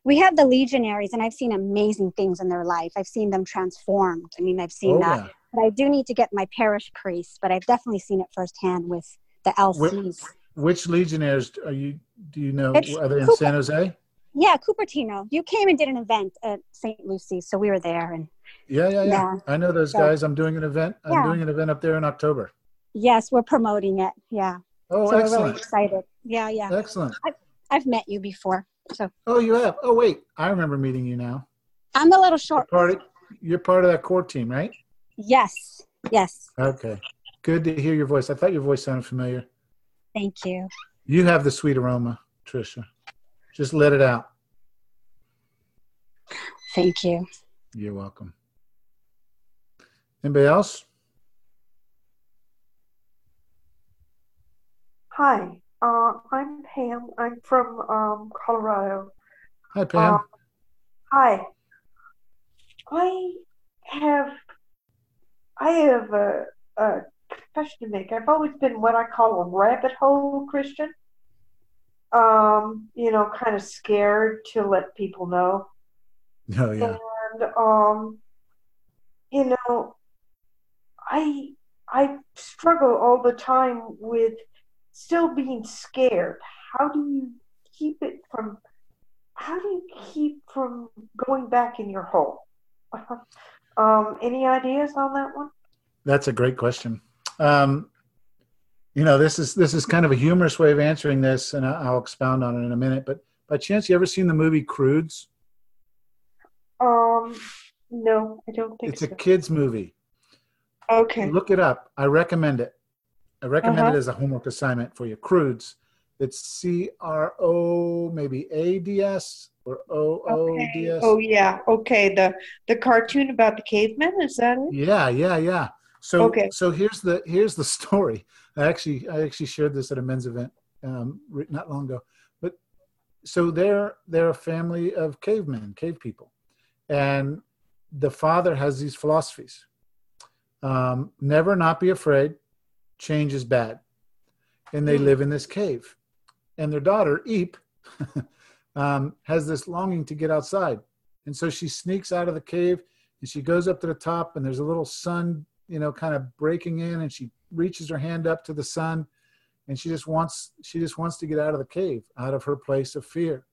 we have the legionaries, and I've seen amazing things in their life. I've seen them transformed. I mean, I've seen Oh, that. yeah. But I do need to get my parish priest. But I've definitely seen it firsthand with the LCs. Which legionaries are you? Do you know? It's Are they in Cooper. San Jose? Yeah, Cupertino. You came and did an event at St. Lucie, so we were there. And Yeah, yeah, yeah. Yeah. I know those So- guys. I'm doing an event. I'm Yeah. doing an event up there in October. yes, we're promoting it. Yeah, Oh, so we're really excellent. excited. Yeah, yeah. Excellent. I've I've met you before, so Oh, you have. Oh, wait. I remember meeting you now. I'm a little You're short. part of, you're part of that core team, right? Yes, yes. Okay. Good to hear your voice. I thought your voice sounded familiar. Thank you. You have the sweet aroma, Trisha. Just let it out. Thank you. You're welcome. Anybody else? Hi, uh, I'm Pam. I'm from um, Colorado. Hi, Pam. Um, hi. I have I have a, a confession to make. I've always been what I call a rabbit hole Christian. Um, you know, kind of scared to let people know. oh, yeah. and um you know i i struggle all the time with still being scared how do you keep it from how do you keep from going back in your hole um any ideas on that one That's a great question. Um, you know, this is this is kind of a humorous way of answering this, and I'll expound on it in a minute. But by chance, you ever seen the movie Croods? um no i don't think It's a kids movie. okay Look it up. I recommend it. I recommend Uh-huh. it as a homework assignment for your Croods. It's C R O maybe A D S or O O D S. oh yeah okay the the cartoon about the cavemen is that it Yeah, yeah, yeah. So Okay. so here's the here's the story. I actually I actually shared this at a men's event um, not long ago. But so they're they're a family of cavemen, cave people, and the father has these philosophies: um, never not be afraid, change is bad, and they Hmm. live in this cave. And their daughter Eep um, has this longing to get outside, and so she sneaks out of the cave and she goes up to the top and there's a little sun you know kind of breaking in and she reaches her hand up to the sun and she just wants she just wants to get out of the cave out of her place of fear.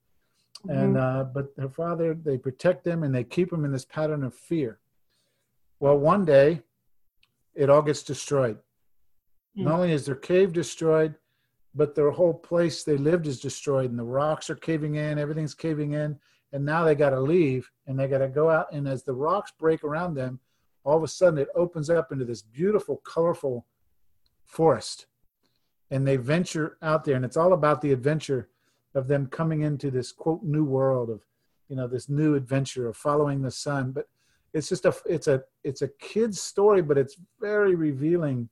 And uh, but her father they protect them and they keep them in this pattern of fear. Well one day it all gets destroyed Hmm. not only is their cave destroyed but their whole place they lived is destroyed and the rocks are caving in everything's caving in and now they got to leave and they got to go out and as the rocks break around them all of a sudden it opens up into this beautiful colorful forest and they venture out there and it's all about the adventure of them coming into this quote new world of you know this new adventure of following the sun but it's just a it's a it's a kid's story but it's very revealing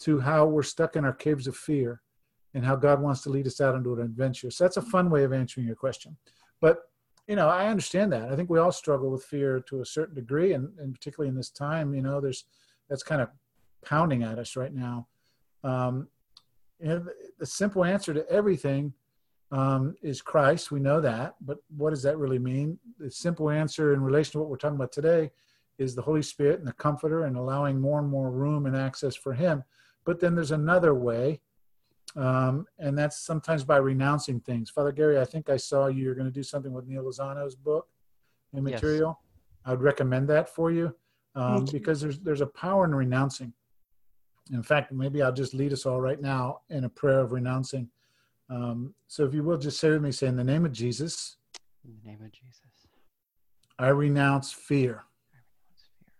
to how we're stuck in our caves of fear and how god wants to lead us out into an adventure so that's a fun way of answering your question but you know i understand that i think we all struggle with fear to a certain degree and, and particularly in this time you know there's that's kind of pounding at us right now um, the, the simple answer to everything um, is Christ. We know that, but what does that really mean? The simple answer in relation to what we're talking about today is the Holy Spirit and the Comforter and allowing more and more room and access for Him. But then there's another way, um, and that's sometimes by renouncing things. Father Gary, I think I saw you. You're going to do something with Neal Lozano's book and material. Yes. material. I would recommend that for you um, because there's there's a power in renouncing. In fact, maybe I'll just lead us all right now in a prayer of renouncing. Um, so if you will just say with me, say, in the name of Jesus, In the name of Jesus. I renounce fear I renounce fear.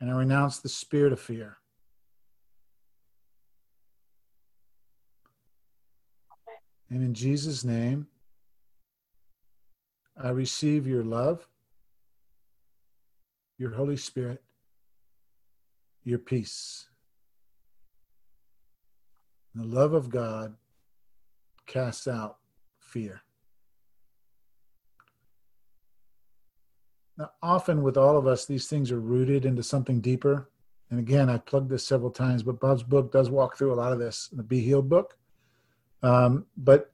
and I renounce the spirit of fear. And in Jesus' name, I receive your love, your Holy Spirit, your peace. The love of God casts out fear. Now, often with all of us, these things are rooted into something deeper. And again, I've plugged this several times, but Bob's book does walk through a lot of this, in the Be Healed book. Um, but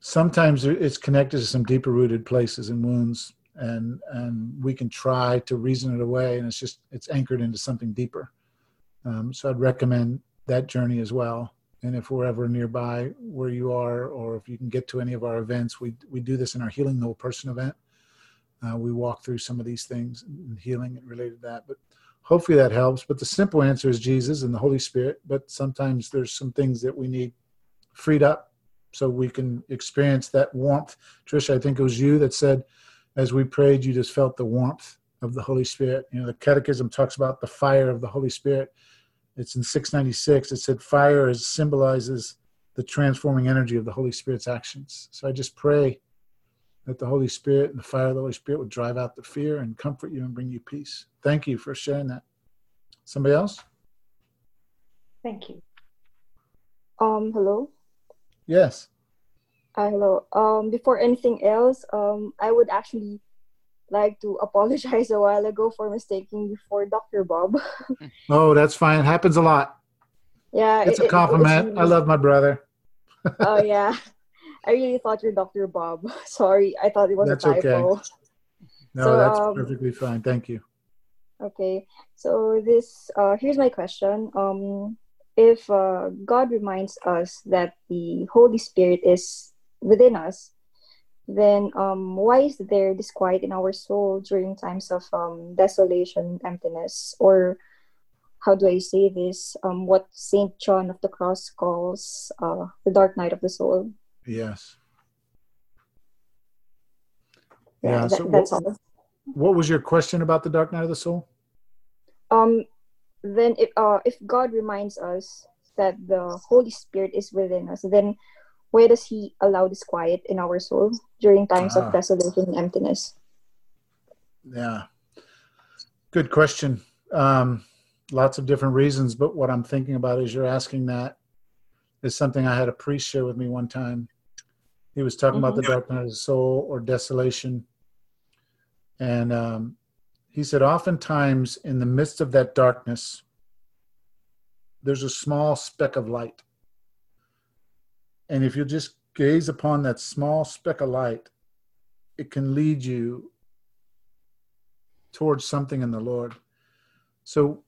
sometimes it's connected to some deeper rooted places and wounds, and and we can try to reason it away, and it's just it's anchored into something deeper. Um, so I'd recommend that journey as well. And if we're ever nearby where you are, or if you can get to any of our events, we we do this in our Healing the Whole Person event. Uh, we walk through some of these things and healing and related to that. But hopefully that helps. But the simple answer is Jesus and the Holy Spirit. But sometimes there's some things that we need freed up so we can experience that warmth. trisha I think it was you that said, as we prayed, you just felt the warmth of the Holy Spirit. You know, the Catechism talks about the fire of the Holy Spirit. It's in 696. It said fire is, symbolizes the transforming energy of the Holy Spirit's actions. So I just pray that the Holy Spirit and the fire of the Holy Spirit would drive out the fear and comfort you and bring you peace. Thank you for sharing that. Somebody else? Thank you. Um, hello. Yes. Uh, hello. Um, before anything else, um, I would actually like to apologize a while ago for mistaking you for Dr. Bob. oh, that's fine. It happens a lot. Yeah, it's it, a compliment. Really... I love my brother. oh yeah, I really thought you're Dr. Bob. Sorry, I thought it was that's a typo. Okay. No, so, that's um, perfectly fine. Thank you. Okay, so this uh, here's my question. Um, if uh, God reminds us that the Holy Spirit is within us, then um, why is there disquiet in our soul during times of um, desolation, emptiness, or how do I say this? Um, what Saint John of the Cross calls uh, the dark night of the soul. Yes. Yeah, yeah that, so that's what, all. What was your question about the dark night of the soul? Um, then if uh, if God reminds us that the Holy Spirit is within us, then where does He allow this quiet in our soul during times ah. of desolation and emptiness? Yeah, good question. Um, lots of different reasons, but what I'm thinking about is you're asking that is something I had a priest share with me one time. He was talking mm-hmm. about the mm-hmm. dark night of the soul or desolation, and um, he said, oftentimes in the midst of that darkness, there's a small speck of light. And if you just gaze upon that small speck of light, it can lead you towards something in the Lord. So,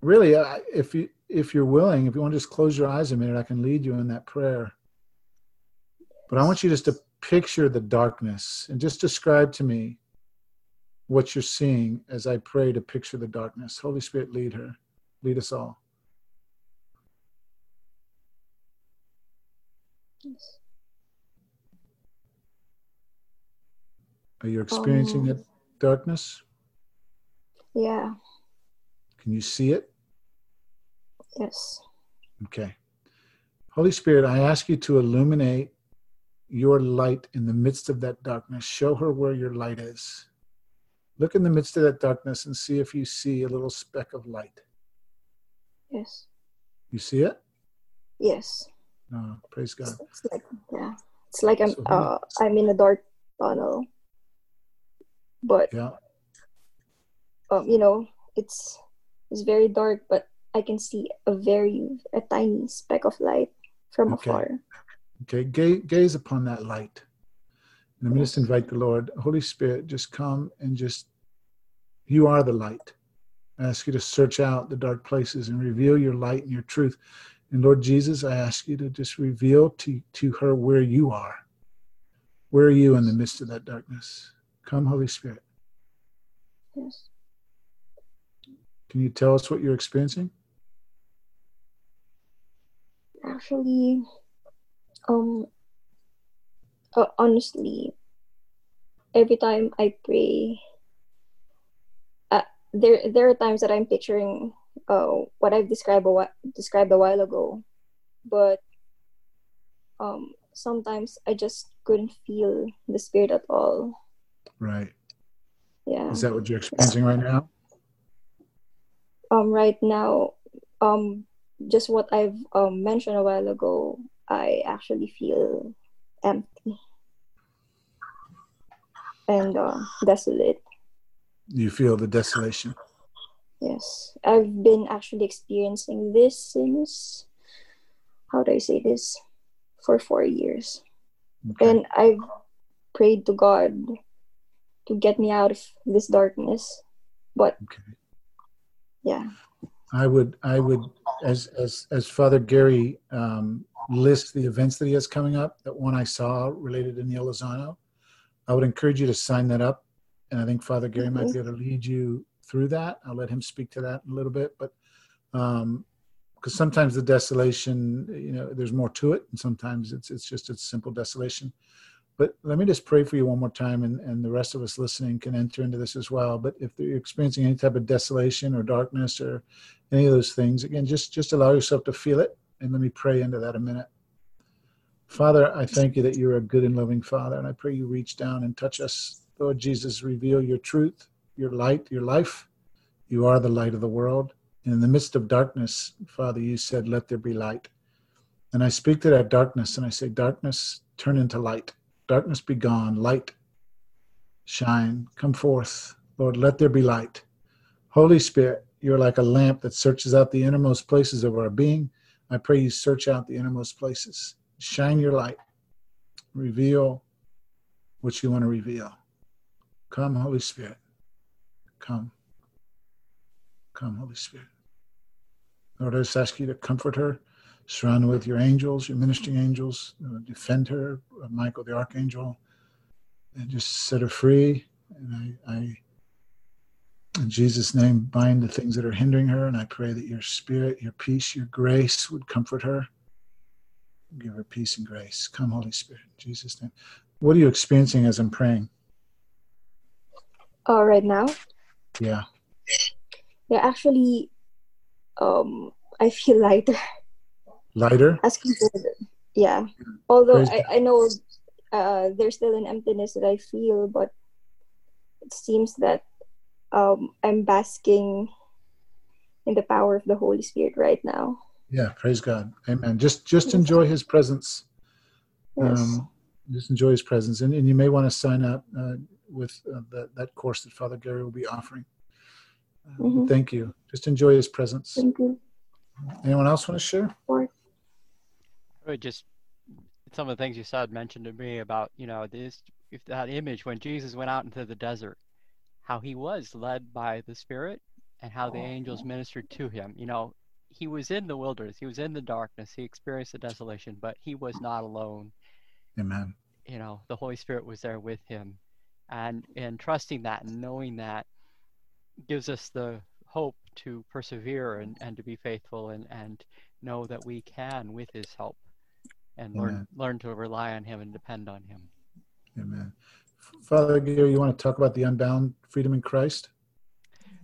really, if you if you're willing, if you want to just close your eyes a minute, I can lead you in that prayer. But I want you just to picture the darkness and just describe to me what you're seeing as I pray to picture the darkness. Holy Spirit, lead her, lead us all. Yes. Are you experiencing um, that darkness? Yeah. Can you see it? Yes. Okay. Holy Spirit, I ask you to illuminate your light in the midst of that darkness. Show her where your light is. Look in the midst of that darkness and see if you see a little speck of light. Yes. You see it? Yes. Oh, praise God. It's like yeah, it's like I'm so, uh, I'm in a dark tunnel, but yeah, um, you know, it's it's very dark, but I can see a very a tiny speck of light from okay. afar. Okay, gaze, gaze upon that light. And I'm just invite the Lord, Holy Spirit, just come and just, you are the light. I ask you to search out the dark places and reveal your light and your truth. And Lord Jesus, I ask you to just reveal to, to her where you are. Where are you in the midst of that darkness? Come, Holy Spirit. Yes. Can you tell us what you're experiencing? Actually, um, uh, honestly, every time I pray, uh, there there are times that I'm picturing uh, what I've described a while, described a while ago, but um, sometimes I just couldn't feel the spirit at all. Right. Yeah. Is that what you're experiencing right now? Um, right now, um, just what I've um, mentioned a while ago, I actually feel empty. and uh, desolate. You feel the desolation. Yes, I've been actually experiencing this since how do I say this for four years, Okay. and I've prayed to God to get me out of this darkness, but okay. yeah, I would, I would, as as as Father Gary um, lists the events that he has coming up, that one I saw related to Neal Lozano, I would encourage you to sign that up, and I think Father Gary might be able to lead you through that. I'll let him speak to that in a little bit, but um, because sometimes the desolation, you know, there's more to it, and sometimes it's it's just a simple desolation. But let me just pray for you one more time, and, and the rest of us listening can enter into this as well. But if you're experiencing any type of desolation or darkness or any of those things, again, just just allow yourself to feel it, and let me pray into that a minute. Father, I thank you that you're a good and loving Father, and I pray you reach down and touch us. Lord Jesus, reveal your truth, your light, your life. You are the light of the world. And in the midst of darkness, Father, you said, Let there be light. And I speak to that darkness and I say, Darkness, turn into light. Darkness be gone. Light, shine, come forth. Lord, let there be light. Holy Spirit, you're like a lamp that searches out the innermost places of our being. I pray you search out the innermost places. Shine your light. Reveal what you want to reveal. Come, Holy Spirit. Come. Come, Holy Spirit. Lord, I just ask you to comfort her, surround her with your angels, your ministering angels, defend her, Michael the archangel, and just set her free. And I, I, in Jesus' name, bind the things that are hindering her, and I pray that your spirit, your peace, your grace would comfort her. Give her peace and grace. Come, Holy Spirit, in Jesus' name. What are you experiencing as I'm praying? uh, right now, Yeah. yeah, actually, um, I feel lighter Lighter? as compared. Yeah, although I, I know uh, there's still an emptiness that I feel, but it seems that um, I'm basking in the power of the Holy Spirit right now. Yeah, praise God. Amen. Just just enjoy his presence. Yes. Um, just enjoy his presence. And, and you may want to sign up uh, with uh, that, that course that Father Gary will be offering. Uh, Mhm. Thank you. Just enjoy his presence. Thank you. Anyone else want to share? I would just some of the things you said mentioned to me about you know this if that image when Jesus went out into the desert, how he was led by the Spirit and how the angels oh. ministered to him. You know, he was in the wilderness, he was in the darkness, he experienced the desolation, but he was not alone. Amen. You know, the Holy Spirit was there with him, and and trusting that and knowing that gives us the hope to persevere and, and to be faithful and, and know that we can with his help and learn learn to rely on him and depend on him. Amen. Father Gary, you want to talk about the unbound freedom in Christ?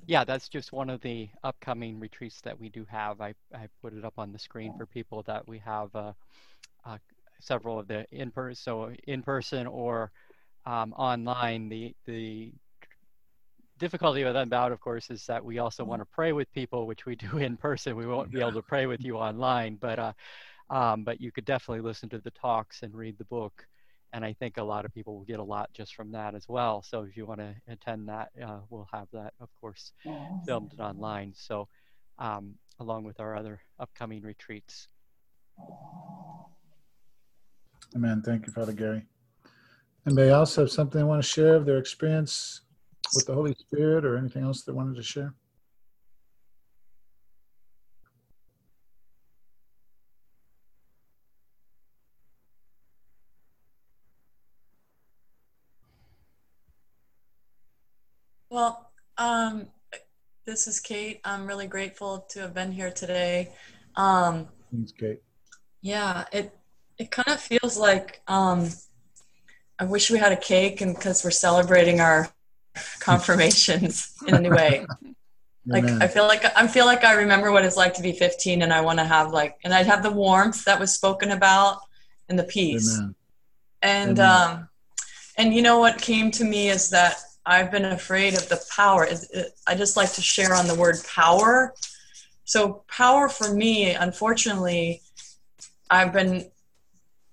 Yeah, that's just one of the upcoming retreats that we do have. I, I put it up on the screen for people that we have uh, uh, several of the in person, so in person or um, online. The the difficulty with Unbound, of course, is that we also want to pray with people, which we do in person. We won't be able to pray with you online, but uh, um, but you could definitely listen to the talks and read the book. And I think a lot of people will get a lot just from that as well. So if you want to attend that, uh, we'll have that, of course, filmed and online. So um, along with our other upcoming retreats. Amen. Thank you, Father Gary. Anybody else have something they want to share of their experience with the Holy Spirit or anything else they wanted to share? Well, um, this is Kate. I'm really grateful to have been here today. Um, Thanks, Kate. yeah, it it kind of feels like um, I wish we had a cake, and because we're celebrating our confirmations in a new way. Like Amen. I feel like I feel like I remember what it's like to be 15, and I want to have like, and I'd have the warmth that was spoken about, and the peace. Amen. And Amen. um, and you know what came to me is that I've been afraid of the power. It- I just like to share on the word power. So power for me, unfortunately, I've been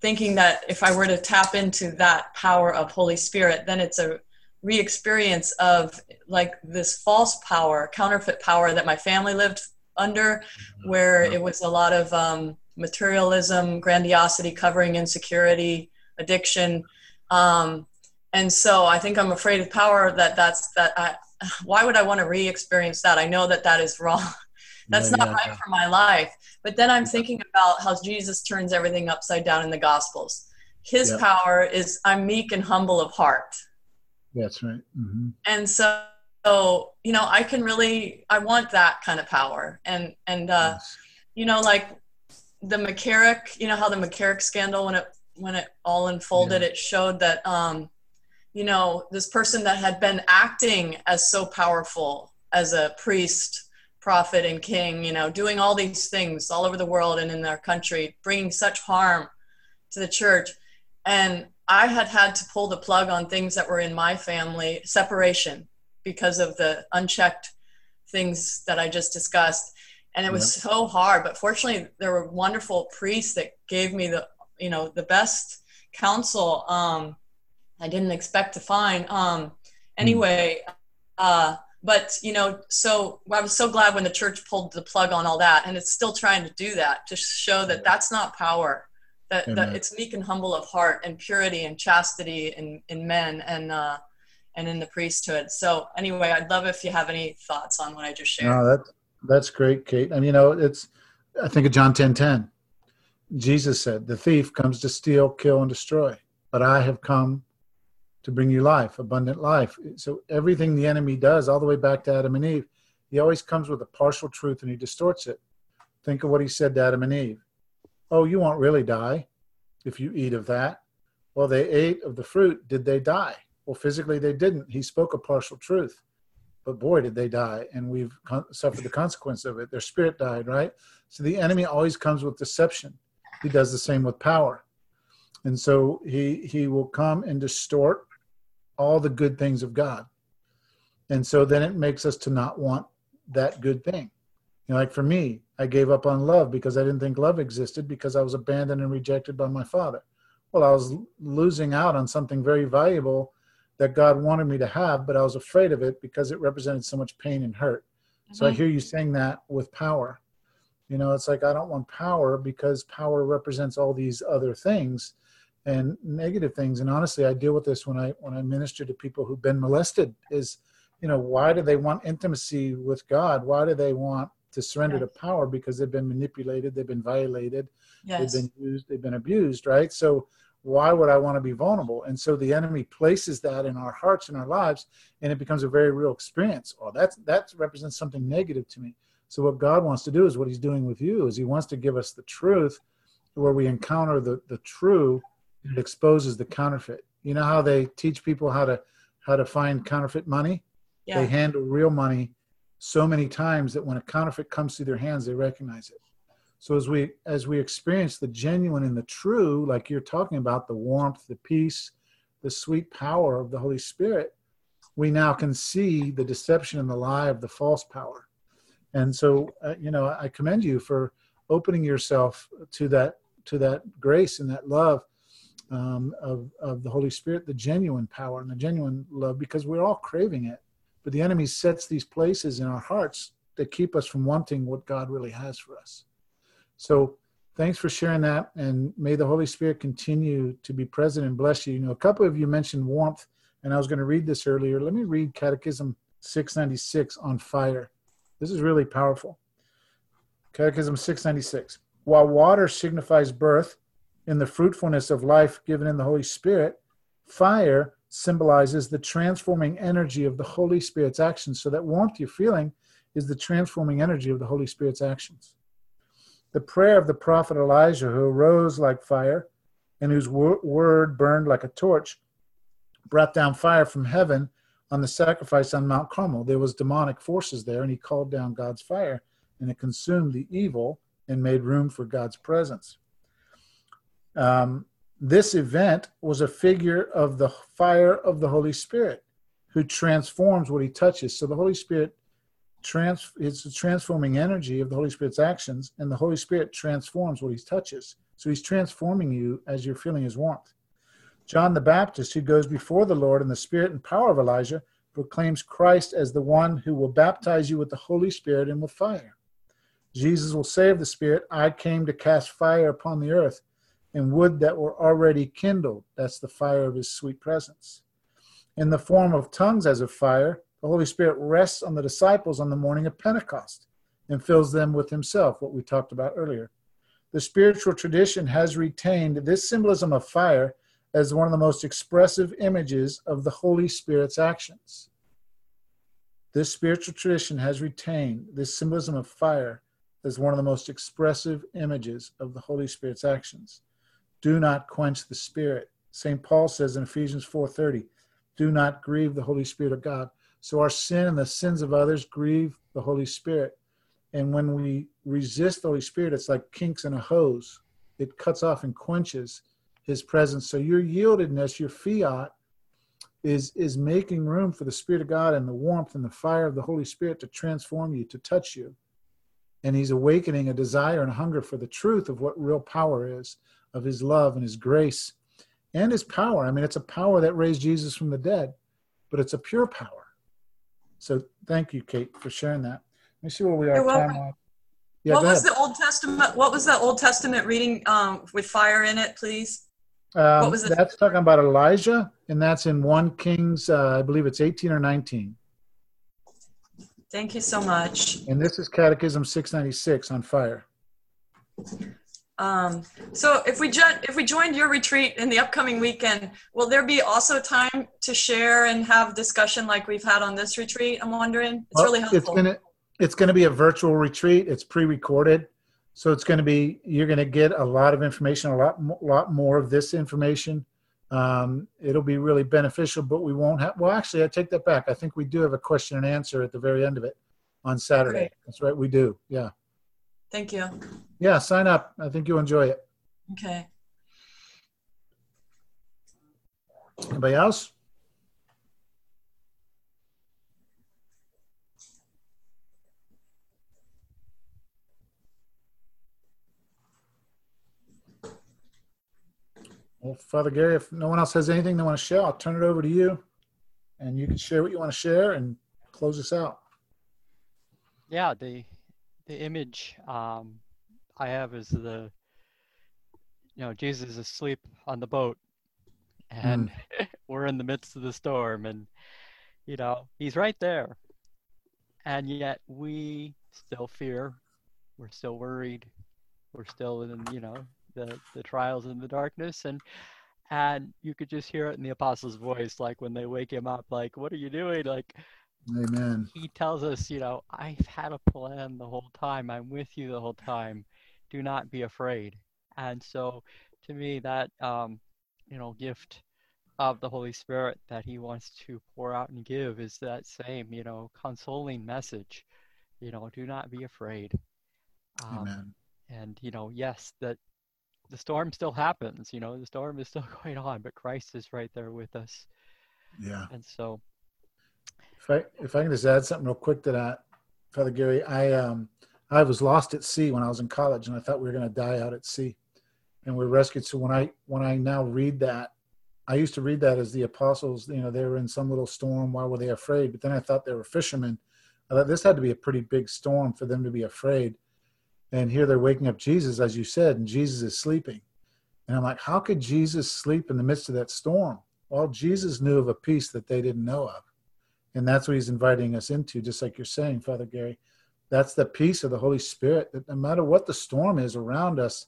thinking that if I were to tap into that power of Holy Spirit, then it's a re-experience of like this false power, counterfeit power that my family lived under, where it was a lot of um, materialism, grandiosity, covering insecurity, addiction. Um, and so I think I'm afraid of power that that's that I, why would I want to re-experience that? I know that that is wrong. That's yeah, not yeah, right yeah. for my life. But then I'm thinking about how Jesus turns everything upside down in the Gospels. His power is I'm meek and humble of heart. That's right. Mm-hmm. And so, so, you know, I can really I want that kind of power. And and uh, yes. you know, like the McCarrick, you know how the McCarrick scandal when it when it all unfolded, it showed that um, you know, this person that had been acting as so powerful as a priest, prophet, and king, you know, doing all these things all over the world and in their country, bringing such harm to the church. And I had had to pull the plug on things that were in my family, separation, because of the unchecked things that I just discussed. And it was yeah. so hard, but fortunately, there were wonderful priests that gave me the, you know, the best counsel. Um, I didn't expect to find. Um, anyway, uh, but you know, so I was so glad when the church pulled the plug on all that, and it's still trying to do that to show that that's not power. That, that it's meek and humble of heart and purity and chastity in, in men and uh, and in the priesthood. So anyway, I'd love if you have any thoughts on what I just shared. No, that that's great, Kate. And you know, it's I think of John ten ten. Jesus said, "The thief comes to steal, kill, and destroy, but I have come to bring you life, abundant life. So everything the enemy does, all the way back to Adam and Eve, he always comes with a partial truth and he distorts it. Think of what he said to Adam and Eve. Oh, you won't really die if you eat of that. Well, they ate of the fruit. Did they die? Well, physically they didn't. He spoke a partial truth. But boy, did they die. And we've suffered the consequence of it. Their spirit died, right? So the enemy always comes with deception. He does the same with power. And so he he will come and distort all the good things of God. And so then it makes us to not want that good thing. You know, like for me, I gave up on love because I didn't think love existed because I was abandoned and rejected by my father. Well, I was losing out on something very valuable that God wanted me to have, but I was afraid of it because it represented so much pain and hurt. Mm-hmm. So I mm-hmm. hear you saying that with power. You know, it's like I don't want power because power represents all these other things and negative things. And honestly i deal with this when i when i minister to people who've been molested is you know why do they want intimacy with god? Why do they want to surrender yes. to power? Because they've been manipulated they've been violated yes. they've been used they've been abused right? So why would i want to be vulnerable? And so the enemy places that in our hearts and our lives and it becomes a very real experience. Oh that's that represents something negative to me. So what god wants to do is what he's doing with you is he wants to give us the truth where we encounter the the true it exposes the counterfeit. You know how they teach people how to how to find counterfeit money? Yeah. They handle real money so many times that when a counterfeit comes through their hands, they recognize it. So as we as we experience the genuine and the true, like you're talking about, the warmth, the peace, the sweet power of the Holy Spirit, we now can see the deception and the lie of the false power. And so, uh, you know, I commend you for opening yourself to that to that grace and that love um, of, of the Holy Spirit, the genuine power and the genuine love, because we're all craving it. But the enemy sets these places in our hearts that keep us from wanting what God really has for us. So thanks for sharing that. And may the Holy Spirit continue to be present and bless you. You know, a couple of you mentioned warmth, and I was going to read this earlier. Let me read Catechism 696 on fire. This is really powerful. Catechism 696. While water signifies birth, in the fruitfulness of life given in the Holy Spirit, fire symbolizes the transforming energy of the Holy Spirit's actions. So that warmth you're feeling is the transforming energy of the Holy Spirit's actions. The prayer of the prophet Elijah, who arose like fire and whose word burned like a torch, brought down fire from heaven on the sacrifice on Mount Carmel. There was demonic forces there, and he called down God's fire, and it consumed the evil and made room for God's presence. Um, this event was a figure of the fire of the Holy Spirit who transforms what he touches. So the Holy Spirit trans it's the transforming energy of the Holy Spirit's actions, and the Holy Spirit transforms what he touches. So he's transforming you as you're feeling his warmth. John the Baptist, who goes before the Lord in the spirit and power of Elijah, proclaims Christ as the one who will baptize you with the Holy Spirit and with fire. Jesus will say of the Spirit, I came to cast fire upon the earth and wood that were already kindled. That's the fire of his sweet presence. In the form of tongues as of fire, the Holy Spirit rests on the disciples on the morning of Pentecost and fills them with himself, what we talked about earlier. The spiritual tradition has retained this symbolism of fire as one of the most expressive images of the Holy Spirit's actions. This spiritual tradition has retained this symbolism of fire as one of the most expressive images of the Holy Spirit's actions. Do not quench the Spirit. St. Paul says in Ephesians 4:30, do not grieve the Holy Spirit of God. So our sin and the sins of others grieve the Holy Spirit. And when we resist the Holy Spirit, it's like kinks in a hose. It cuts off and quenches his presence. So your yieldedness, your fiat, is is making room for the Spirit of God and the warmth and the fire of the Holy Spirit to transform you, to touch you. And he's awakening a desire and hunger for the truth of what real power is, of his love and his grace and his power. I mean, it's a power that raised Jesus from the dead, but it's a pure power. So thank you, Kate, for sharing that. Let me see where we are. Time-wise. Yeah, what was ahead. the Old Testament? What was the Old Testament reading um, with fire in it, please? Um, what was it? That's talking about Elijah, and that's in 1 Kings, uh, I believe it's 18 or 19. Thank you so much. And this is Catechism 696 on fire. Um, so if we jo- if we joined your retreat in the upcoming weekend, will there be also time to share and have discussion like we've had on this retreat? I'm wondering. It's Well, really helpful. It's gonna it's gonna be a virtual retreat. It's pre-recorded, so it's gonna be you're gonna get a lot of information, a lot mo- lot more of this information. Um, it'll be really beneficial, but we won't have. Well, actually, I take that back. I think we do have a question and answer at the very end of it on Saturday. Great. That's right, we do. Yeah, Thank you. yeah. Sign up. I think you'll enjoy it. Okay. Anybody else? Well, Father Gary, if no one else has anything they want to share, I'll turn it over to you, and you can share what you want to share and close us out. Yeah, the the image um, I have is the you know Jesus is asleep on the boat, and we're in the midst of the storm, and you know he's right there, and yet we still fear, we're still worried, we're still in you know the the trials and the darkness, and and you could just hear it in the apostles' voice, like when they wake him up, like what are you doing, like Amen. he tells us, you know, I've had a plan the whole time. I'm with you the whole time. Do not be afraid. And so, to me, that um, you know, gift of the Holy Spirit that He wants to pour out and give is that same, you know, consoling message. You know, do not be afraid. Um, Amen. and you know, yes, that the storm still happens. You know, the storm is still going on, but Christ is right there with us. Yeah. And so, If I if I can just add something real quick to that, Father Gary, I um I was lost at sea when I was in college, and I thought we were going to die out at sea, and we were rescued. So when I when I now read that, I used to read that as the apostles. You know, they were in some little storm. Why were they afraid? But then I thought they were fishermen. I thought this had to be a pretty big storm for them to be afraid. And here they're waking up Jesus, as you said, and Jesus is sleeping. And I'm like, how could Jesus sleep in the midst of that storm? Well, Jesus knew of a peace that they didn't know of. And that's what he's inviting us into, just like you're saying, Father Gary. That's the peace of the Holy Spirit that no matter what the storm is around us,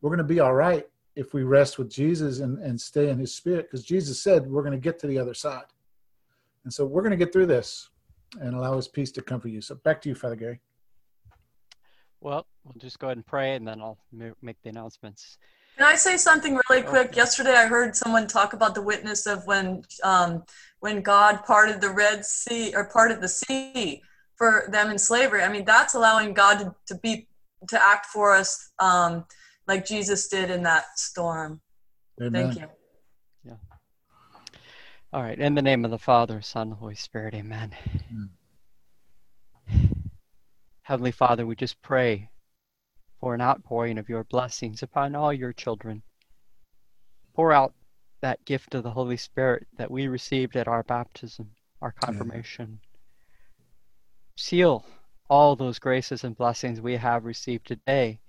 we're going to be all right if we rest with Jesus and, and stay in his spirit, because Jesus said we're going to get to the other side. And so we're going to get through this and allow his peace to comfort you. So back to you, Father Gary. well, we'll just go ahead and pray, and then I'll make the announcements. Can I say something really quick? Okay. Yesterday, I heard someone talk about the witness of when um, when God parted the Red Sea or parted the sea for them in slavery. I mean, that's allowing God to, to be to act for us um, like Jesus did in that storm. Amen. Thank you. Yeah. All right. In the name of the Father, Son, and Holy Spirit, amen. Heavenly Father, we just pray for an outpouring of your blessings upon all your children. Pour out that gift of the Holy Spirit that we received at our baptism, our confirmation. Seal all those graces and blessings we have received today.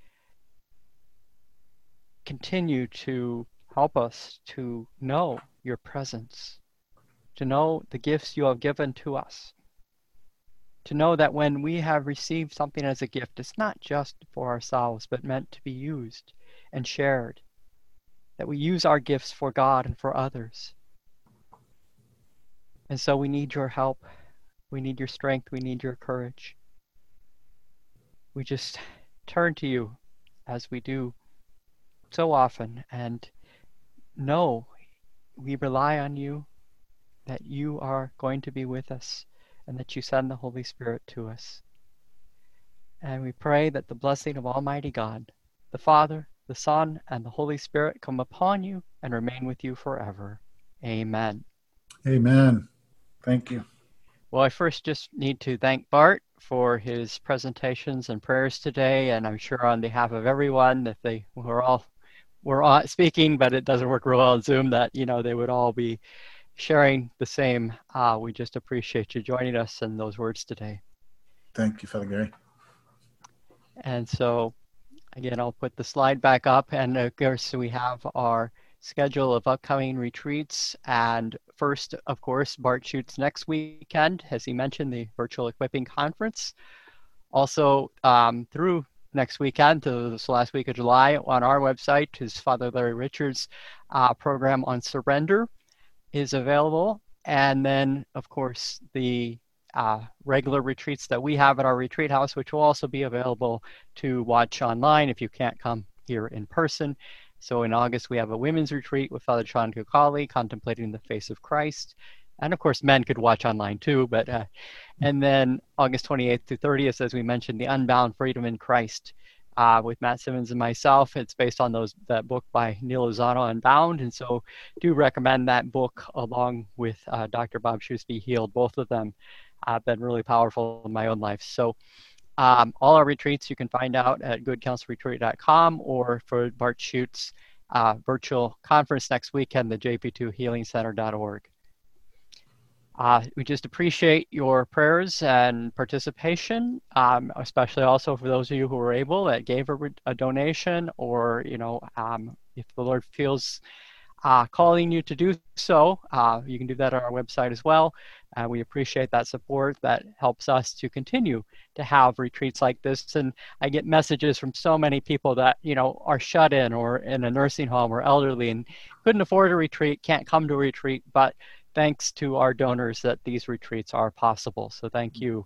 Continue to help us to know your presence, to know the gifts you have given to us, to know that when we have received something as a gift, it's not just for ourselves, but meant to be used and shared, that we use our gifts for God and for others. And so we need your help. We need your strength. We need your courage. We just turn to you as we do so often and know we rely on you, that you are going to be with us, and that you send the Holy Spirit to us. And we pray that the blessing of Almighty God, the Father, the Son, and the Holy Spirit come upon you and remain with you forever. Amen. Amen. Thank you. Well, I first just need to thank Bart for his presentations and prayers today, and I'm sure on behalf of everyone, if they were all were all speaking, but it doesn't work real well on Zoom, that you know they would all be sharing the same. Uh, we just appreciate you joining us and those words today. Thank you, Father Gary. And so, again, I'll put the slide back up, and of course we have our schedule of upcoming retreats. And first, of course, Bart Schuchts next weekend, as he mentioned, the Virtual Equipping Conference. Also, um, through next weekend to this last week of July on our website, is Father Larry Richards uh, program on surrender is available. And then, of course, the uh, regular retreats that we have at our retreat house, which will also be available to watch online if you can't come here in person. So in August, we have a women's retreat with Father Sean Kilcawley, contemplating the face of Christ. And of course, men could watch online too. But uh, and then August 28th to 30th, as we mentioned, the Unbound Freedom in Christ uh, with Matt Simmons and myself. It's based on those that book by Neal Lozano, Unbound, and so do recommend that book along with uh, Dr. Bob Be Healed. Both of them have been really powerful in my own life. So um, all our retreats you can find out at goodcounselretreat.com or for Bart Schuchts uh, virtual conference next weekend, the jp2healingcenter.org. Uh, we just appreciate your prayers and participation, um, especially also for those of you who were able that gave a, a donation or, you know, um, if the Lord feels uh, calling you to do so, uh, you can do that on our website as well. We appreciate that support that helps us to continue to have retreats like this. And I get messages from so many people that, you know, are shut in or in a nursing home or elderly and couldn't afford a retreat, can't come to a retreat, but thanks to our donors that these retreats are possible. So thank mm-hmm. you